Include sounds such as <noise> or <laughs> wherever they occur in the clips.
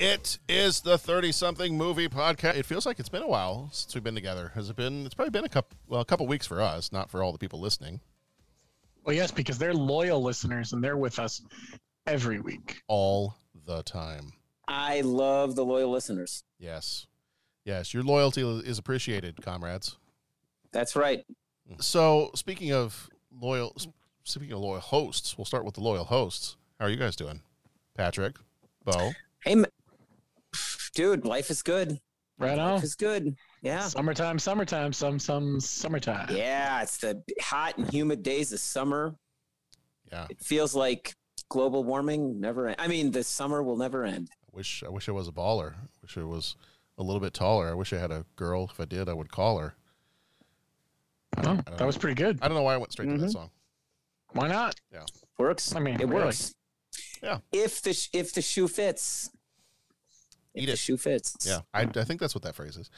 It is the 30 something movie podcast. It feels like it's been a while since we've been together. Has it been? It's probably been a couple, well, a couple weeks for us, not for all the people listening Well, yes, because they're loyal listeners and they're with us every week. all the time. I love the loyal listeners. Yes. Yes. Your loyalty is appreciated, comrades. That's right. So, speaking of loyal, speaking of loyal hosts, we'll start with the loyal hosts. How are you guys doing? Patrick, Bo, Hey, ma- dude, life is good. Right Life on. is good. Yeah. Summertime, summertime, some some summertime. Yeah, it's the hot and humid days of summer. yeah. It feels like global warming never end. I mean, the summer will never end. I wish I wish I was a baller. I wish I was a little bit taller. I wish I had a girl. If I did, I would call her. Oh, that was pretty good. I don't know why I went straight to that Mhm. song. Why not? Yeah. Works. I mean, it really. works. Yeah. If the sh- if the shoe fits. Eat it. shoe fits. Yeah, I, I think that's what that phrase is.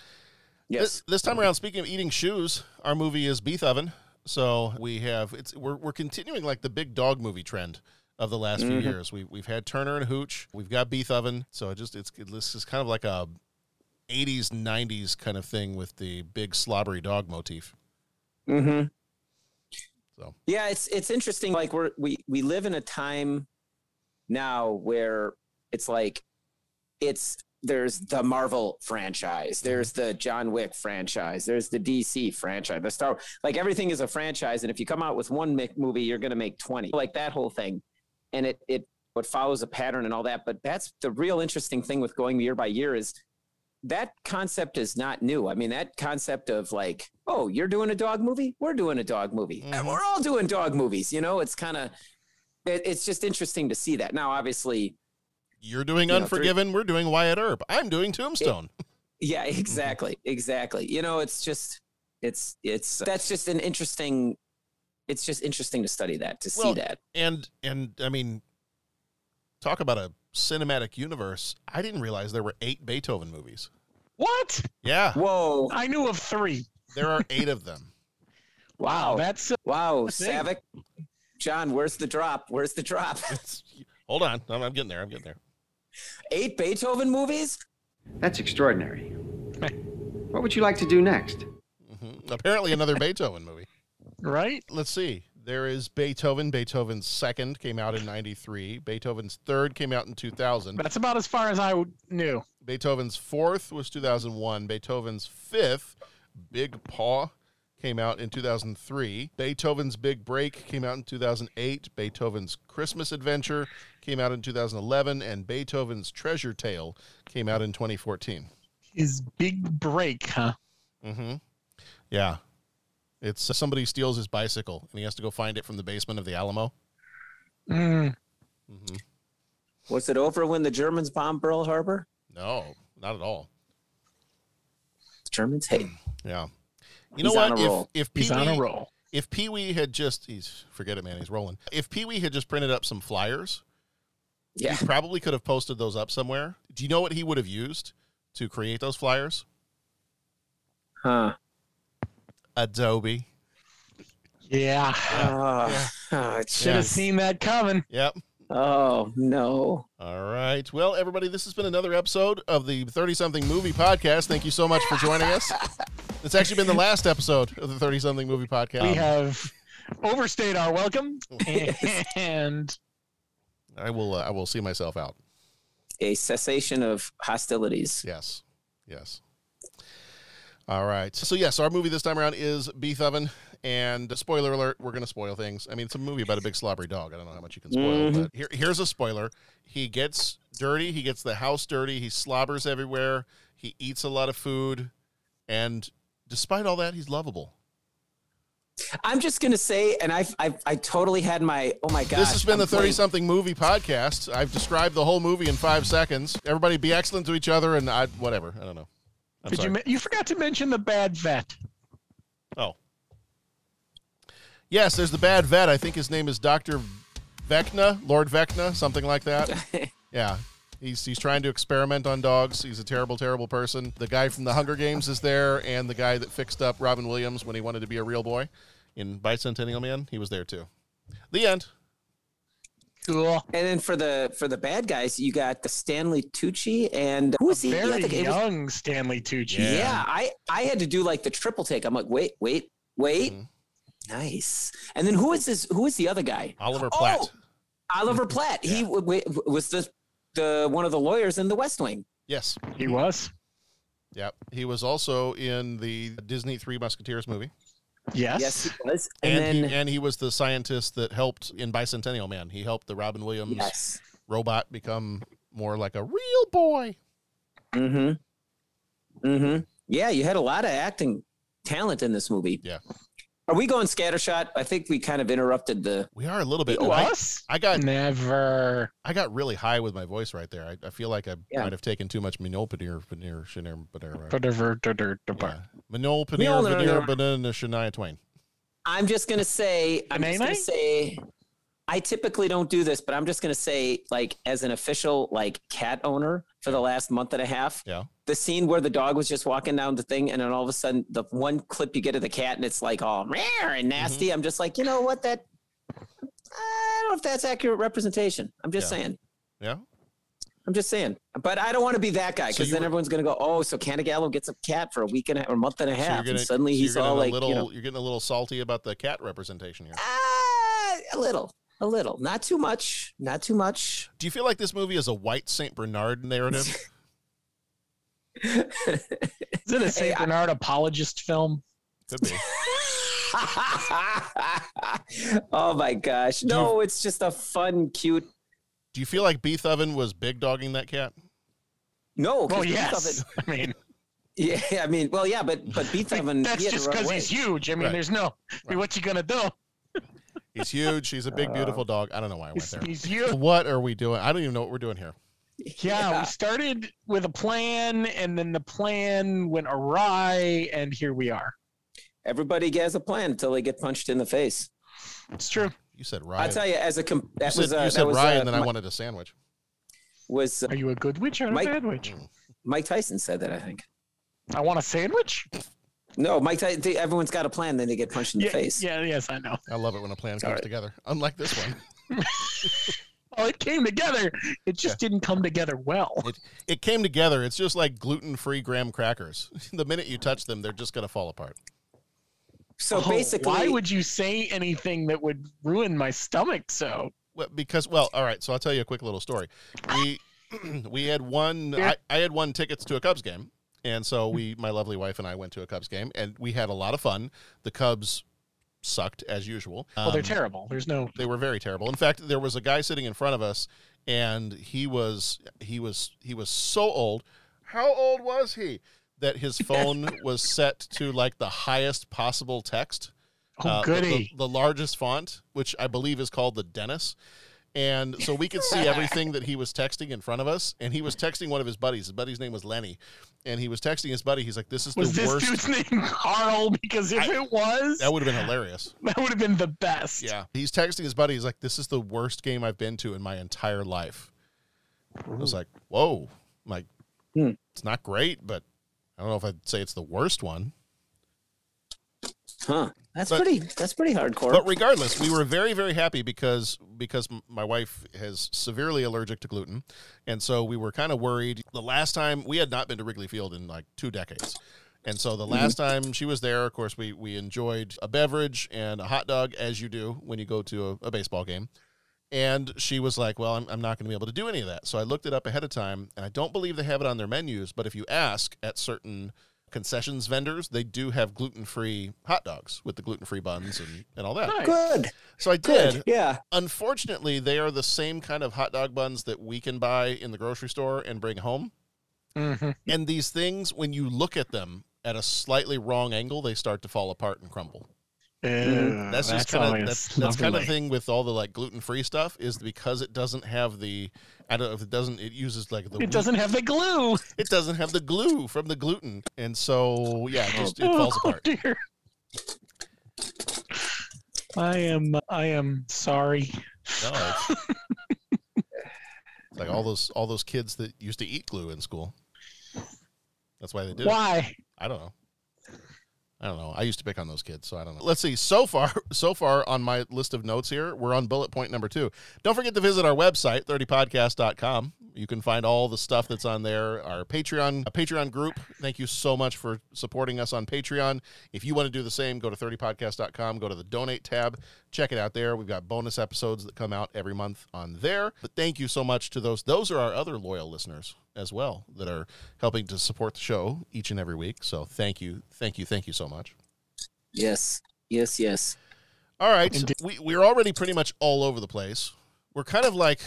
Yes. This, this time around, speaking of eating shoes, our movie is Beef Oven. So we have it's we're we're continuing like the big dog movie trend of the last few Mhm. years. We we've had Turner and Hooch. We've got Beef Oven. So it just it's this is kind of like a 80s 90s kind of thing with the big slobbery dog motif. Mm-hmm. So. yeah, it's it's interesting. Like we're we we live in a time now where it's like it's there's the Marvel franchise, there's the John Wick franchise, there's the DC franchise, the Star like everything is a franchise, and if you come out with one movie, you're gonna make twenty, like that whole thing, and it it what follows a pattern and all that. But that's the real interesting thing with going year by year is that concept is not new. I mean, that concept of like, oh, you're doing a dog movie, we're doing a dog movie, and Mhm. we're all doing dog movies. You know, it's kind of, it, it's just interesting to see that. Now, obviously, You're doing You know, Unforgiven, we're doing Wyatt Earp. I'm doing Tombstone. yeah, <laughs> exactly, exactly. You know, it's just, it's, it's that's just an interesting. It's just interesting to study that, to see Well, that. and and I mean talk about a cinematic universe. I didn't realize there were 8 Beethoven movies. What? Yeah, Whoa, I knew of three. there are 8 of them. <laughs> wow, That's uh, wow, That's. Savick, John, where's the drop? Where's the drop? Hold on. I'm, I'm getting there. I'm getting there. Eight Beethoven movies? That's extraordinary. <laughs> what would you like to do next? hmm Apparently, another Beethoven movie. right. Let's see. There is Beethoven. Beethoven's second came out in 93. Beethoven's third came out in 2000. That's about as far as I w- knew. Beethoven's fourth was 2001. Beethoven's fifth, Big Paw, came out in 2003. Beethoven's Big Break came out in 2008. Beethoven's Christmas Adventure came out in 2011. And Beethoven's Treasure Tale came out in 2014. His big break, huh? Mm-hmm. Yeah. It's uh, somebody steals his bicycle and he has to go find it from the basement of the Alamo. Mm, Mm-hmm. Was it over when the Germans bombed Pearl Harbor? No, not at all. The Germans hate. Yeah. You know He's on what? a If roll. if he's on a Pee-wee- roll. if Pee Wee had just he's forget it, man, he's rolling. If Pee Wee had just printed up some flyers, Yeah. he probably could have posted those up somewhere. Do you know what he would have used to create those flyers? Huh. Adobe. Yeah. Ah, oh, oh, Should have Yes. seen that coming. Yep. oh, no. All right. Well, everybody, this has been another episode of the 30 something movie podcast. Thank you so much for joining us. <laughs> It's actually been the last episode of the 30 something movie podcast. We have overstayed our welcome, <laughs> and I will. Uh, I will see myself out. A cessation of hostilities. Yes. Yes. All right. So yes, our movie this time around is Beef Oven. And spoiler alert, we're going to spoil things. I mean, it's a movie about a big slobbery dog. I don't know how much you can spoil, Mhm. but here, here's a spoiler. He gets dirty. He gets the house dirty. He slobbers everywhere. He eats a lot of food. And despite all that, he's lovable. I'm just gonna say, and I I I totally had my oh my god. This has been the 30 something movie podcast. I've described the whole movie in five seconds. Everybody be excellent to each other and I, whatever. I don't know. I'm Did sorry. you? You forgot to mention the bad vet. Oh. Yes, there's the bad vet. I think his name is Dr. Vecna, Lord Vecna, something like that. <laughs> yeah. He's, he's trying to experiment on dogs. He's a terrible, terrible person. The guy from the Hunger Games is there, and the guy that fixed up Robin Williams when he wanted to be a real boy in Bicentennial Man, he was there too. The end. Cool. And then for the for the bad guys, you got the Stanley Tucci and who was he? Very I think it was- young Stanley Tucci. Yeah. I I had to do like the triple take. I'm like, wait, wait, wait. Mm-hmm. Nice. And then who is this? Who is the other guy? Oliver Platt. Oh, Oliver Platt. He w- w- was the the one of the lawyers in The West Wing. Yes. He was. Yep. He was also in the Disney Three Musketeers movie. Yes. Yes, he was. And, And, then he, and he was the scientist that helped in Bicentennial Man. He helped the Robin Williams yes. robot become more like a real boy. Mm-hmm. Mm-hmm. Yeah, you had a lot of acting talent in this movie. Yeah. Are we going scattershot? I think we kind of interrupted the. We are a little bit. Who, I, us? I got Never. I got really high with my voice right there. I, I feel like I Yeah. might have taken too much minolpanir, panir, shanir, banana. Whatever. da- da- da- Yeah. da- Minol, We all panir, banana, Shania Twain. I'm just gonna say. I'm just gonna say. I typically don't do this, but I'm just gonna say, like, as an official like cat owner for the last month and a half, Yeah. the scene where the dog was just walking down the thing, and then all of a sudden, the one clip you get of the cat, and it's like all rare and nasty. Mm-hmm. I'm just like, you know what? That I don't know if that's accurate representation. I'm just Yeah. saying. Yeah. I'm just saying. But I don't want to be that guy because you then were- everyone's going to go, oh, so Cantagallo gets a cat for a week and a, or a month and a half. you're gonna, and suddenly so he's all a like, little, you know, you're getting a little salty about the cat representation here. ah, a little, a little. Not too much. Not too much. Do you feel like this movie is a white Saint Bernard narrative? <laughs> Is it a Saint I- Bernard apologist film? Could be. <laughs> oh my gosh. No, it's just a fun, cute. Do you feel like Beef Oven was big dogging that cat? No. Well, yes. Oven- <laughs> I mean, yeah, I mean, well, yeah, but but Beef Oven. that's he had to just because he's huge. I mean, Right. there's no. I mean, what you gonna do? He's huge. He's a big, beautiful dog. I don't know why I went there. he's <laughs> huge. What are we doing? I don't even know what we're doing here. Yeah, Yeah. we started with a plan, and then the plan went awry, and here we are. Everybody has a plan until they get punched in the face. It's true. You said right. I'll tell you, as a com- you that said, was uh, you that said was, Ryan, uh, then I Mi- wanted a sandwich. was uh, Are you a good witch or a Mike- bad witch? Mike Tyson said that I think. I want a sandwich. No, Mike Tyson. they- Everyone's got a plan, then they get punched in the face. yeah, yes, I know. I love it when a plan comes right. together. Unlike this one, <laughs> Oh, it came together. It just didn't come together well. it it came together. It's just like gluten-free graham crackers. <laughs> the minute you touch them, they're just gonna fall apart. So Oh, basically, why would you say anything that would ruin my stomach? So Well, because well, all right. So I'll tell you a quick little story. We <clears throat> we had one. I, I had won tickets to a Cubs game, and so we, my lovely wife and I, went to a Cubs game, and we had a lot of fun. The Cubs sucked as usual. well, they're Um, terrible. There's no. They were very terrible. In fact, there was a guy sitting in front of us, and he was he was he was so old. How old was he? That his <laughs> phone was set to like the highest possible text. Oh, uh, the- goody. The, the largest font, which I believe is called the Dennis. And so we could see <laughs> everything that he was texting in front of us. And he was texting one of his buddies. His buddy's name was Lenny. And he was texting his buddy. He's like, This is was the this worst. dude's name Carl? Because if I- it was, That would have been hilarious. that would have been the best. Yeah. He's texting his buddy. He's like, This is the worst game I've been to in my entire life. I was like, Whoa. I'm like, Hmm. it's not great, but I don't know if I'd say it's the worst one. Huh? That's But- pretty. That's pretty hardcore. But regardless, we were very, very happy because because my wife is severely allergic to gluten, and so we were kind of worried. The last time we had not been to Wrigley Field in like two decades, and so the last mm-hmm. time she was there, of course, we we enjoyed a beverage and a hot dog as you do when you go to a, a baseball game, And she was like, Well, I'm, I'm not going to be able to do any of that. So I looked it up ahead of time, and I don't believe they have it on their menus, but if you ask at certain concessions vendors, they do have gluten free hot dogs with the gluten free buns and, and all that. Nice. Good. So I Good. did. Yeah. Unfortunately, they are the same kind of hot dog buns that we can buy in the grocery store and bring home. hmm And these things, when you look at them at a slightly wrong angle, they start to fall apart and crumble. Mm-hmm. That's just kind of that's, that's <laughs> kind of thing with all the like gluten free stuff is because it doesn't have the I don't know if it doesn't it uses like the It doesn't have the glue. it doesn't have the glue from the gluten and so yeah it just it oh, falls <laughs> Oh, apart. dear. I am I am sorry. No, it's, it's <laughs> like all those all those kids that used to eat glue in school. That's why they did it. Why? I don't know. I don't know. I used to pick on those kids, so I don't know. Let's see. So far, <laughs> so far on my list of notes here, we're on bullet point number two. Don't forget to visit our website, 30podcast.com. You can find all the stuff that's on there. Our Patreon, a Patreon group. Thank you so much for supporting us on Patreon. If you want to do the same, go to 30podcast.com, go to the donate tab, check it out there. We've got bonus episodes that come out every month on there. But thank you so much to those. Those are our other loyal listeners as well that are helping to support the show each and every week. So thank you, thank you, thank you so much. Yes. Yes. Yes. All right, Indeed. we we're already pretty much all over the place. We're kind of like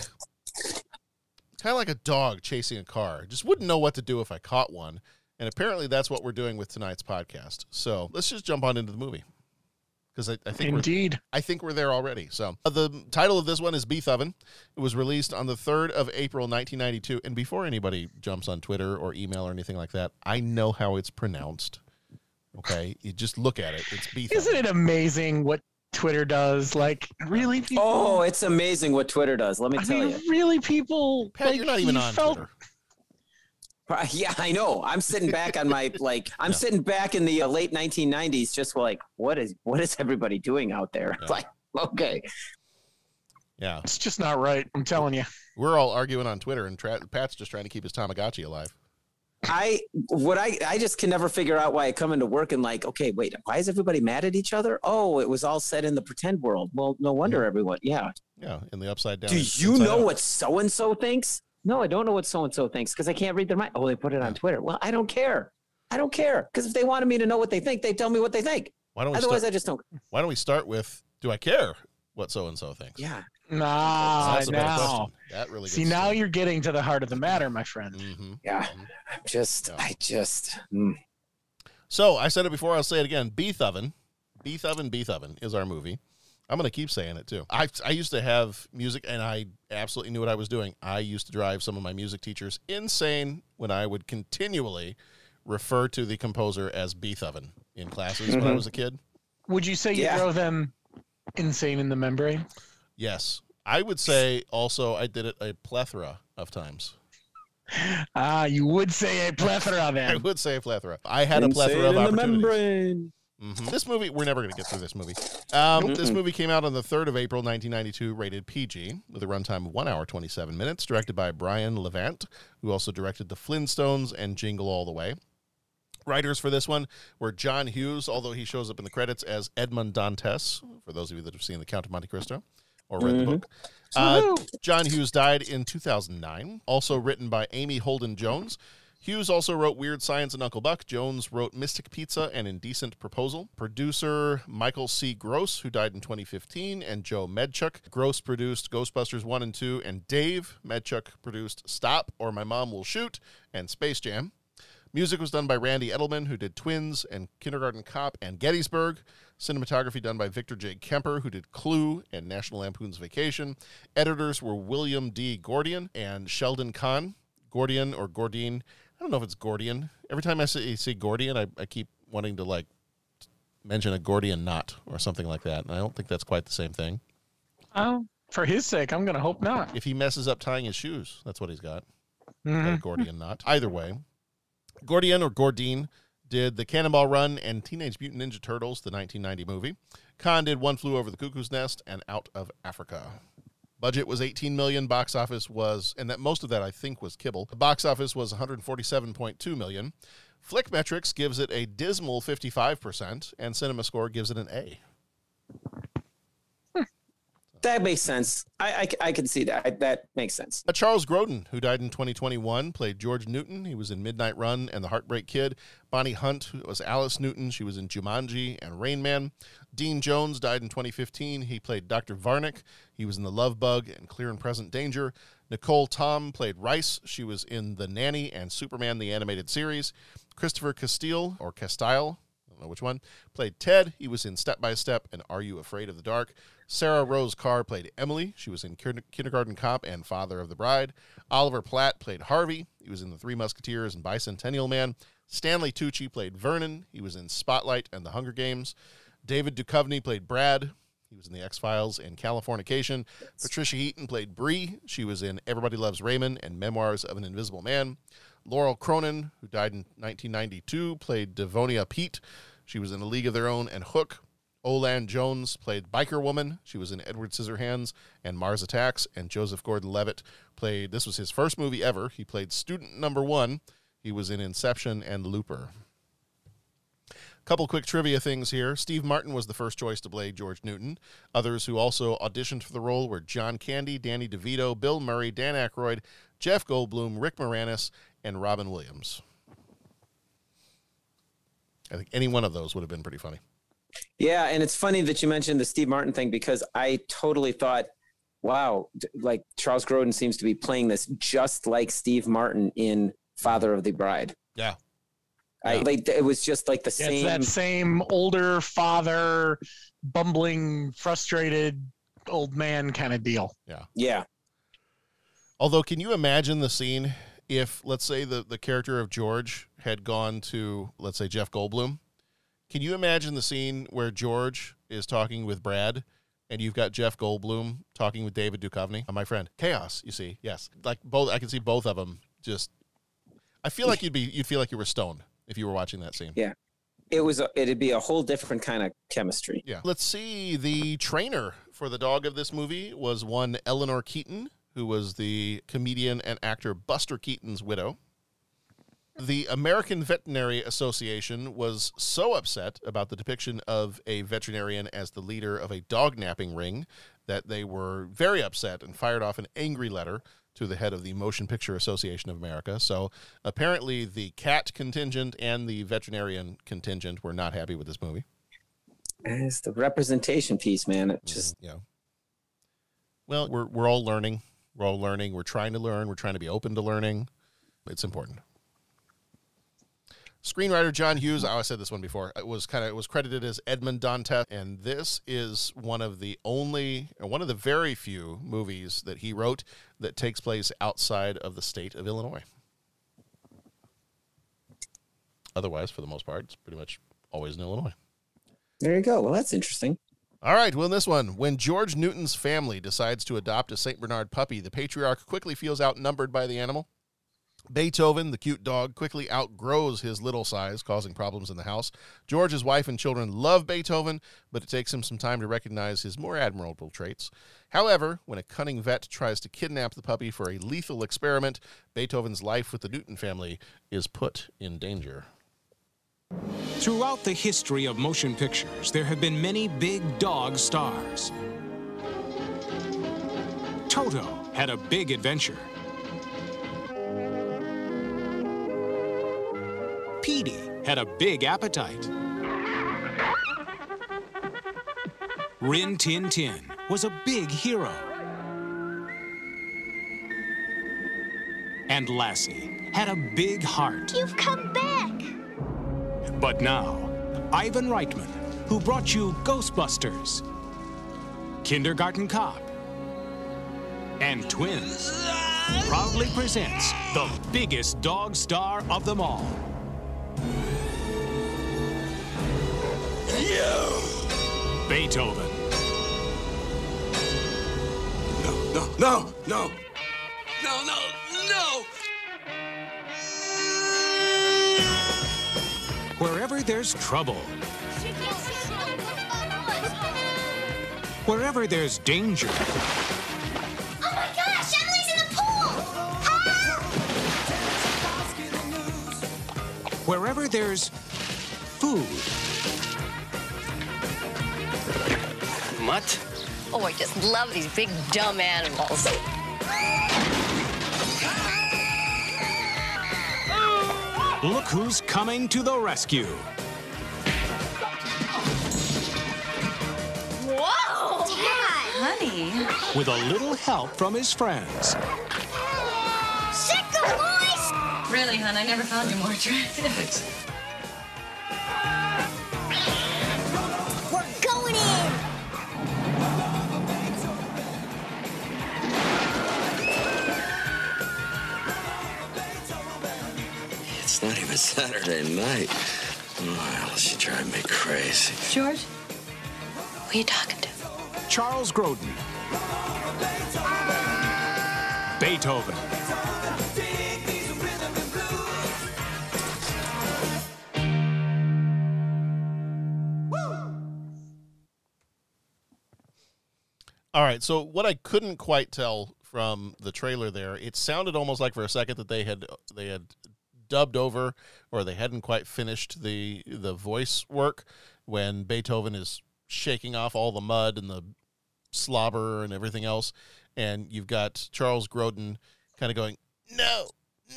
kind of like a dog chasing a car. Just wouldn't know what to do if I caught one. And apparently that's what we're doing with tonight's podcast. So let's just jump on into the movie. Because I, I think we're Indeed. I think we're there already. So uh, the title of this one is Beef Oven. It was released on the 3rd of April, 1992. And before anybody jumps on Twitter or email or anything like that, I know how it's pronounced. Okay, you just look at it. It's Beef Isn't Oven. it amazing what Twitter does? Like, really, people? Oh, it's amazing what Twitter does. Let me I tell mean, you. really, people. Pat, like, you're not even he on felt- Twitter. Yeah, I know. I'm sitting back on my <laughs> like. I'm Yeah. sitting back in the uh, late 1990s, just like, what is what is everybody doing out there? Yeah. <laughs> Like, okay, Yeah, It's just not right. I'm telling you. we're all arguing on Twitter, and Tra- Pat's just trying to keep his Tamagotchi alive. I what I I just can never figure out why I come into work and like, okay, wait, why is everybody mad at each other? Oh, it was all set in the pretend world. Well, no wonder everyone. Yeah. Yeah, in the upside down. Do you know out. what so and so thinks? No, I don't know what so and so thinks because I can't read their mind. Oh, they put it on Twitter. Well, I don't care. I don't care because if they wanted me to know what they think, they tell me what they think. Why don't we Otherwise, start, I just don't. Why don't we start with Do I care what so and so thinks? Yeah. Nah, That's a better now. That really See, now to- you're getting to the heart of the matter, my friend. Mhm. Yeah. I'm just, Yeah. I just. mm. So I said it before. I'll say it again. Beef Oven, Beef Oven, Beef Oven is our movie. I'm going to keep saying it too. I I used to have music, and I absolutely knew what I was doing. I used to drive some of my music teachers insane when I would continually refer to the composer as Beef Oven in classes when I Mhm. was a kid. Would you say you Yeah. drove them insane in the membrane? Yes, I would say also I did it a plethora of times. Ah, you would say a plethora man. <laughs> I would say a plethora. I had a plethora of Insane in the opportunities. membrane. Mhm. This movie, we're never going to get through this movie. Um, this movie came out on the 3rd of April, 1992, rated PG, with a runtime of 1 hour, 27 minutes, directed by Brian Levant, who also directed The Flintstones and Jingle All the Way. Writers for this one were John Hughes, although he shows up in the credits as Edmond Dantes, for those of you that have seen The Count of Monte Cristo or read the Mhm. book. Uh, John Hughes died in 2009. Also written by Amy Holden Jones. Hughes also wrote Weird Science and Uncle Buck. Jones wrote Mystic Pizza and Indecent Proposal. Producer Michael C. Gross, who died in 2015, and Joe Medjuck. Gross produced Ghostbusters 1 and 2, and Dave Medjuck produced Stop or My Mom Will Shoot and Space Jam. Music was done by Randy Edelman, who did Twins and Kindergarten Cop and Gettysburg. Cinematography done by Victor J. Kemper, who did Clue and National Lampoon's Vacation. Editors were William D. Gordean and Sheldon Kahn. Gordian or Gordine. I don't know if it's Gordian. Every time I see, say Gordian, I, I keep wanting to like mention a Gordian knot or something like that. And I don't think that's quite the same thing. Oh, for his sake, I'm going to hope not. If he messes up tying his shoes, that's what he's got. got a Mhm. Gordian knot. Either way, Gordian or Gordine did the Cannonball Run and Teenage Mutant Ninja Turtles, the 1990 movie. Kahn did One Flew Over the Cuckoo's Nest and Out of Africa. Budget was 18 million. Box office was, and that most of that I think was kibble. The box office was 147.2 million. Flickmetrix gives it a dismal 55%, and CinemaScore gives it an A. that makes sense. I, I, I can see that. I, that makes sense. Uh, Charles Grodin, who died in 2021, played George Newton. He was in Midnight Run and The Heartbreak Kid. Bonnie Hunt was Alice Newton. She was in Jumanji and Rain Man. Dean Jones died in 2015. He played Dr. Varnick. He was in The Love Bug and Clear and Present Danger. Nicholle Tom played Ryce. She was in The Nanny and Superman the Animated Series. Christopher Castile, or Castile, I don't know which one, played Ted. He was in Step by Step and Are You Afraid of the Dark? Sarah Rose Karr played Emily. She was in Kindergarten Cop and Father of the Bride. Oliver Platt played Harvey. He was in The Three Musketeers and Bicentennial Man. Stanley Tucci played Vernon. He was in Spotlight and The Hunger Games. David Duchovny played Brad. He was in The X Files and Californication. Patricia Heaton played Bree. She was in Everybody Loves Raymond and Memoirs of an Invisible Man. Laurel Cronin, who died in 1992, played Devonia Peet. She was in A League of Their Own and Hook. Olan Jones played Biker Woman. She was in Edward Scissorhands and Mars Attacks. And Joseph Gordon Levitt played, this was his first movie ever. He played student number one. He was in Inception and Looper. A couple quick trivia things here. Steve Martin was the first choice to play George Newton. Others who also auditioned for the role were John Candy, Danny DeVito, Bill Murray, Dan Aykroyd, Jeff Goldblum, Rick Moranis, and Robin Williams. I think any one of those would have been pretty funny. Yeah, and it's funny that you mentioned the Steve Martin thing because I totally thought, wow, like Charles Grodin seems to be playing this just like Steve Martin in Father of the Bride. Yeah. I like it was just like the Yeah, same it's that same older father, bumbling, frustrated old man kind of deal. Yeah. Yeah. Although, can you imagine the scene if, let's say, the, the character of George had gone to, let's say, Jeff Goldblum? Can you imagine the scene where George is talking with Brad and you've got Jeff Goldblum talking with David Duchovny? Uh, my friend. Chaos, you see. Yes. Like both, I can see both of them just. I feel like you'd be, you'd feel like you were stoned if you were watching that scene. Yeah. It was a, it'd be a whole different kind of chemistry. Yeah. Let's see. The trainer for the dog of this movie was one Eleanor Keaton, who was the comedian and actor Buster Keaton's widow. The American Veterinary Association was so upset about the depiction of a veterinarian as the leader of a dog napping ring that they were very upset and fired off an angry letter to the head of the Motion Picture Association of America. So apparently, the cat contingent and the veterinarian contingent were not happy with this movie. It's the representation piece, man. It just mm, Yeah. Well, we're we're all learning. We're all learning. We're trying to learn. We're trying to be open to learning. It's important. Screenwriter John Hughes, oh, I said this one before. It was kind of it was credited as Edmond Dantes, and this is one of the only, one of the very few movies that he wrote that takes place outside of the state of Illinois. Otherwise, for the most part, it's pretty much always in Illinois. there you go. Well, that's interesting. All right, well, in this one, when George Newton's family decides to adopt a St. Bernard puppy, the patriarch quickly feels outnumbered by the animal. Beethoven, the cute dog, quickly outgrows his little size, causing problems in the house. George's wife and children love Beethoven, but it takes him some time to recognize his more admirable traits. However, when a cunning vet tries to kidnap the puppy for a lethal experiment, Beethoven's life with the Newton family is put in danger. Throughout the history of motion pictures, there have been many big dog stars. Toto had a big adventure. Petey had a big appetite. Rin Tin Tin was a big hero. And Lassie had a big heart. You've come back. But now, Ivan Reitman, who brought you Ghostbusters, Kindergarten Cop, and Twins, proudly presents the biggest dog star of them all. Beethoven. No, no, no. No, no, no. no. Wherever there's trouble, wherever there's danger, Oh my gosh, Emily's in the pool! Ah! wherever there's food, Mutt? Oh, I just love these big dumb animals. Look who's coming to the rescue. Whoa! Dad! Honey. With a little help from his friends. Sickle, boys! Really, hon, I never found you more attractive. <laughs> Saturday night. Oh, she drive me crazy. George? Who are you talking to? Charles Grodin. Beethoven. All right. So what I couldn't quite tell from the trailer there, it sounded almost like for a second that they had they had dubbed over or they hadn't quite finished the the voice work when Beethoven is shaking off all the mud and the slobber and everything else and you've got Charles Grodin kind of going no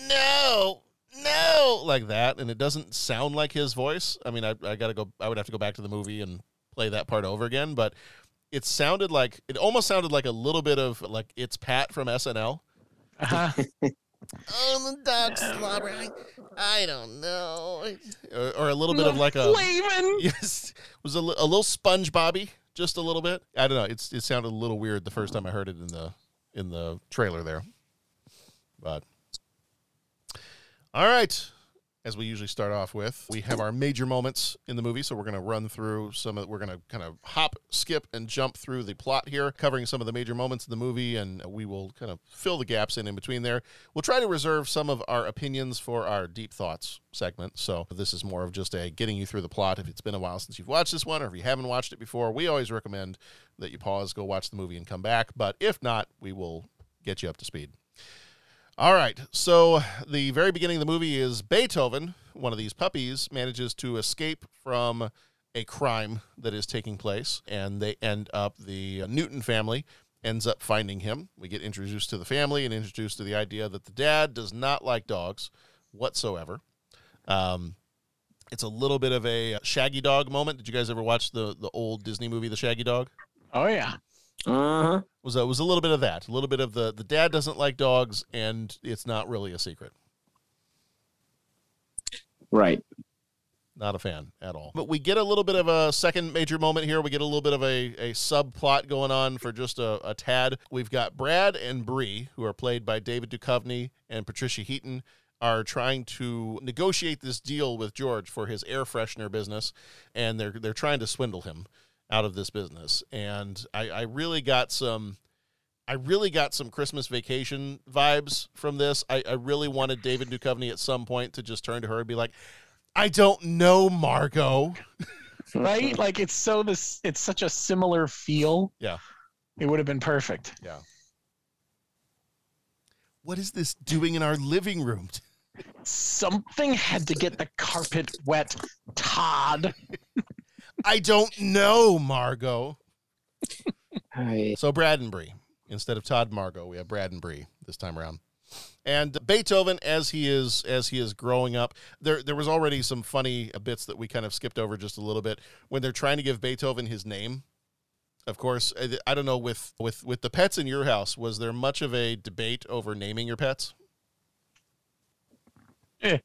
no no like that and it doesn't sound like his voice i mean i, I gotta go i would have to go back to the movie and play that part over again but it sounded like it almost sounded like a little bit of like it's pat from snl Uh-huh. <laughs> oh the dog slobbering. I, I don't know. Or, or a little bit of like a Flavin. <laughs> yes was a, a little sponge bobby just a little bit. I don't know. It's it sounded a little weird the first time i heard it in the in the trailer there. But. All right as we usually start off with. We have our major moments in the movie so we're going to run through some of we're going to kind of hop skip and jump through the plot here covering some of the major moments in the movie and we will kind of fill the gaps in in between there. We'll try to reserve some of our opinions for our deep thoughts segment so this is more of just a getting you through the plot. If it's been a while since you've watched this one or if you haven't watched it before we always recommend that you pause go watch the movie and come back. But if not we will get you up to speed all right. So the very beginning of the movie is Beethoven, one of these puppies, manages to escape from a crime that is taking place, and they end up the Newton family ends up finding him. We get introduced to the family and introduced to the idea that the dad does not like dogs whatsoever. Um, it's a little bit of a Shaggy Dog moment. Did you guys ever watch the the old Disney movie, The Shaggy Dog? Oh yeah. Uh-huh. Was a, was a little bit of that, a little bit of the the dad doesn't like dogs, and it's not really a secret. Right. Not a fan at all. But we get a little bit of a second major moment here. We get a little bit of a, a subplot going on for just a, a tad. We've got Brad and Bree, who are played by David Duchovny and Patricia Heaton, are trying to negotiate this deal with George for his air freshener business, and they're they're trying to swindle him out of this business. And I, I really got some I really got some Christmas vacation vibes from this. I, I really wanted David Duchovny at some point to just turn to her and be like, I don't know, Margo. <laughs> Right? like it's so this it's such a similar feel. Yeah. It would have been perfect. Yeah. What is this doing in our living room? Something had to get the carpet wet, Todd. <laughs> I don't know, Margo. Hi. So Brad and Bree. Instead of Todd Margo, we have Brad and Bree this time around. And Beethoven, as he is as he is growing up, there there was already some funny bits that we kind of skipped over just a little bit when they're trying to give Beethoven his name. Of course, I- I don't know with with with the pets in your house, was there much of a debate over naming your pets? Eh.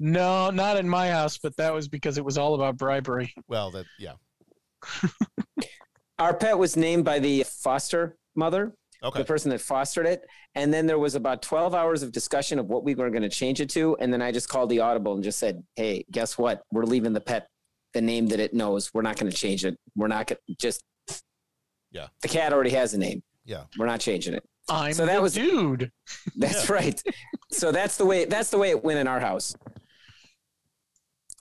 No, not in my house, but that was because it was all about bribery. Well, that yeah. Our pet was named by the foster mother, Okay. the person that fostered it. And then there was about 12 hours of discussion of what we were going to change it to. And then I just called the audible and just said, hey, guess what? We're leaving the pet the name that it knows. We're not going to change it. We're not going to just. Yeah. The cat already has a name. Yeah. We're not changing it. I'm So that the was- dude. <laughs> That's right. So that's the way that's the way it went in our house.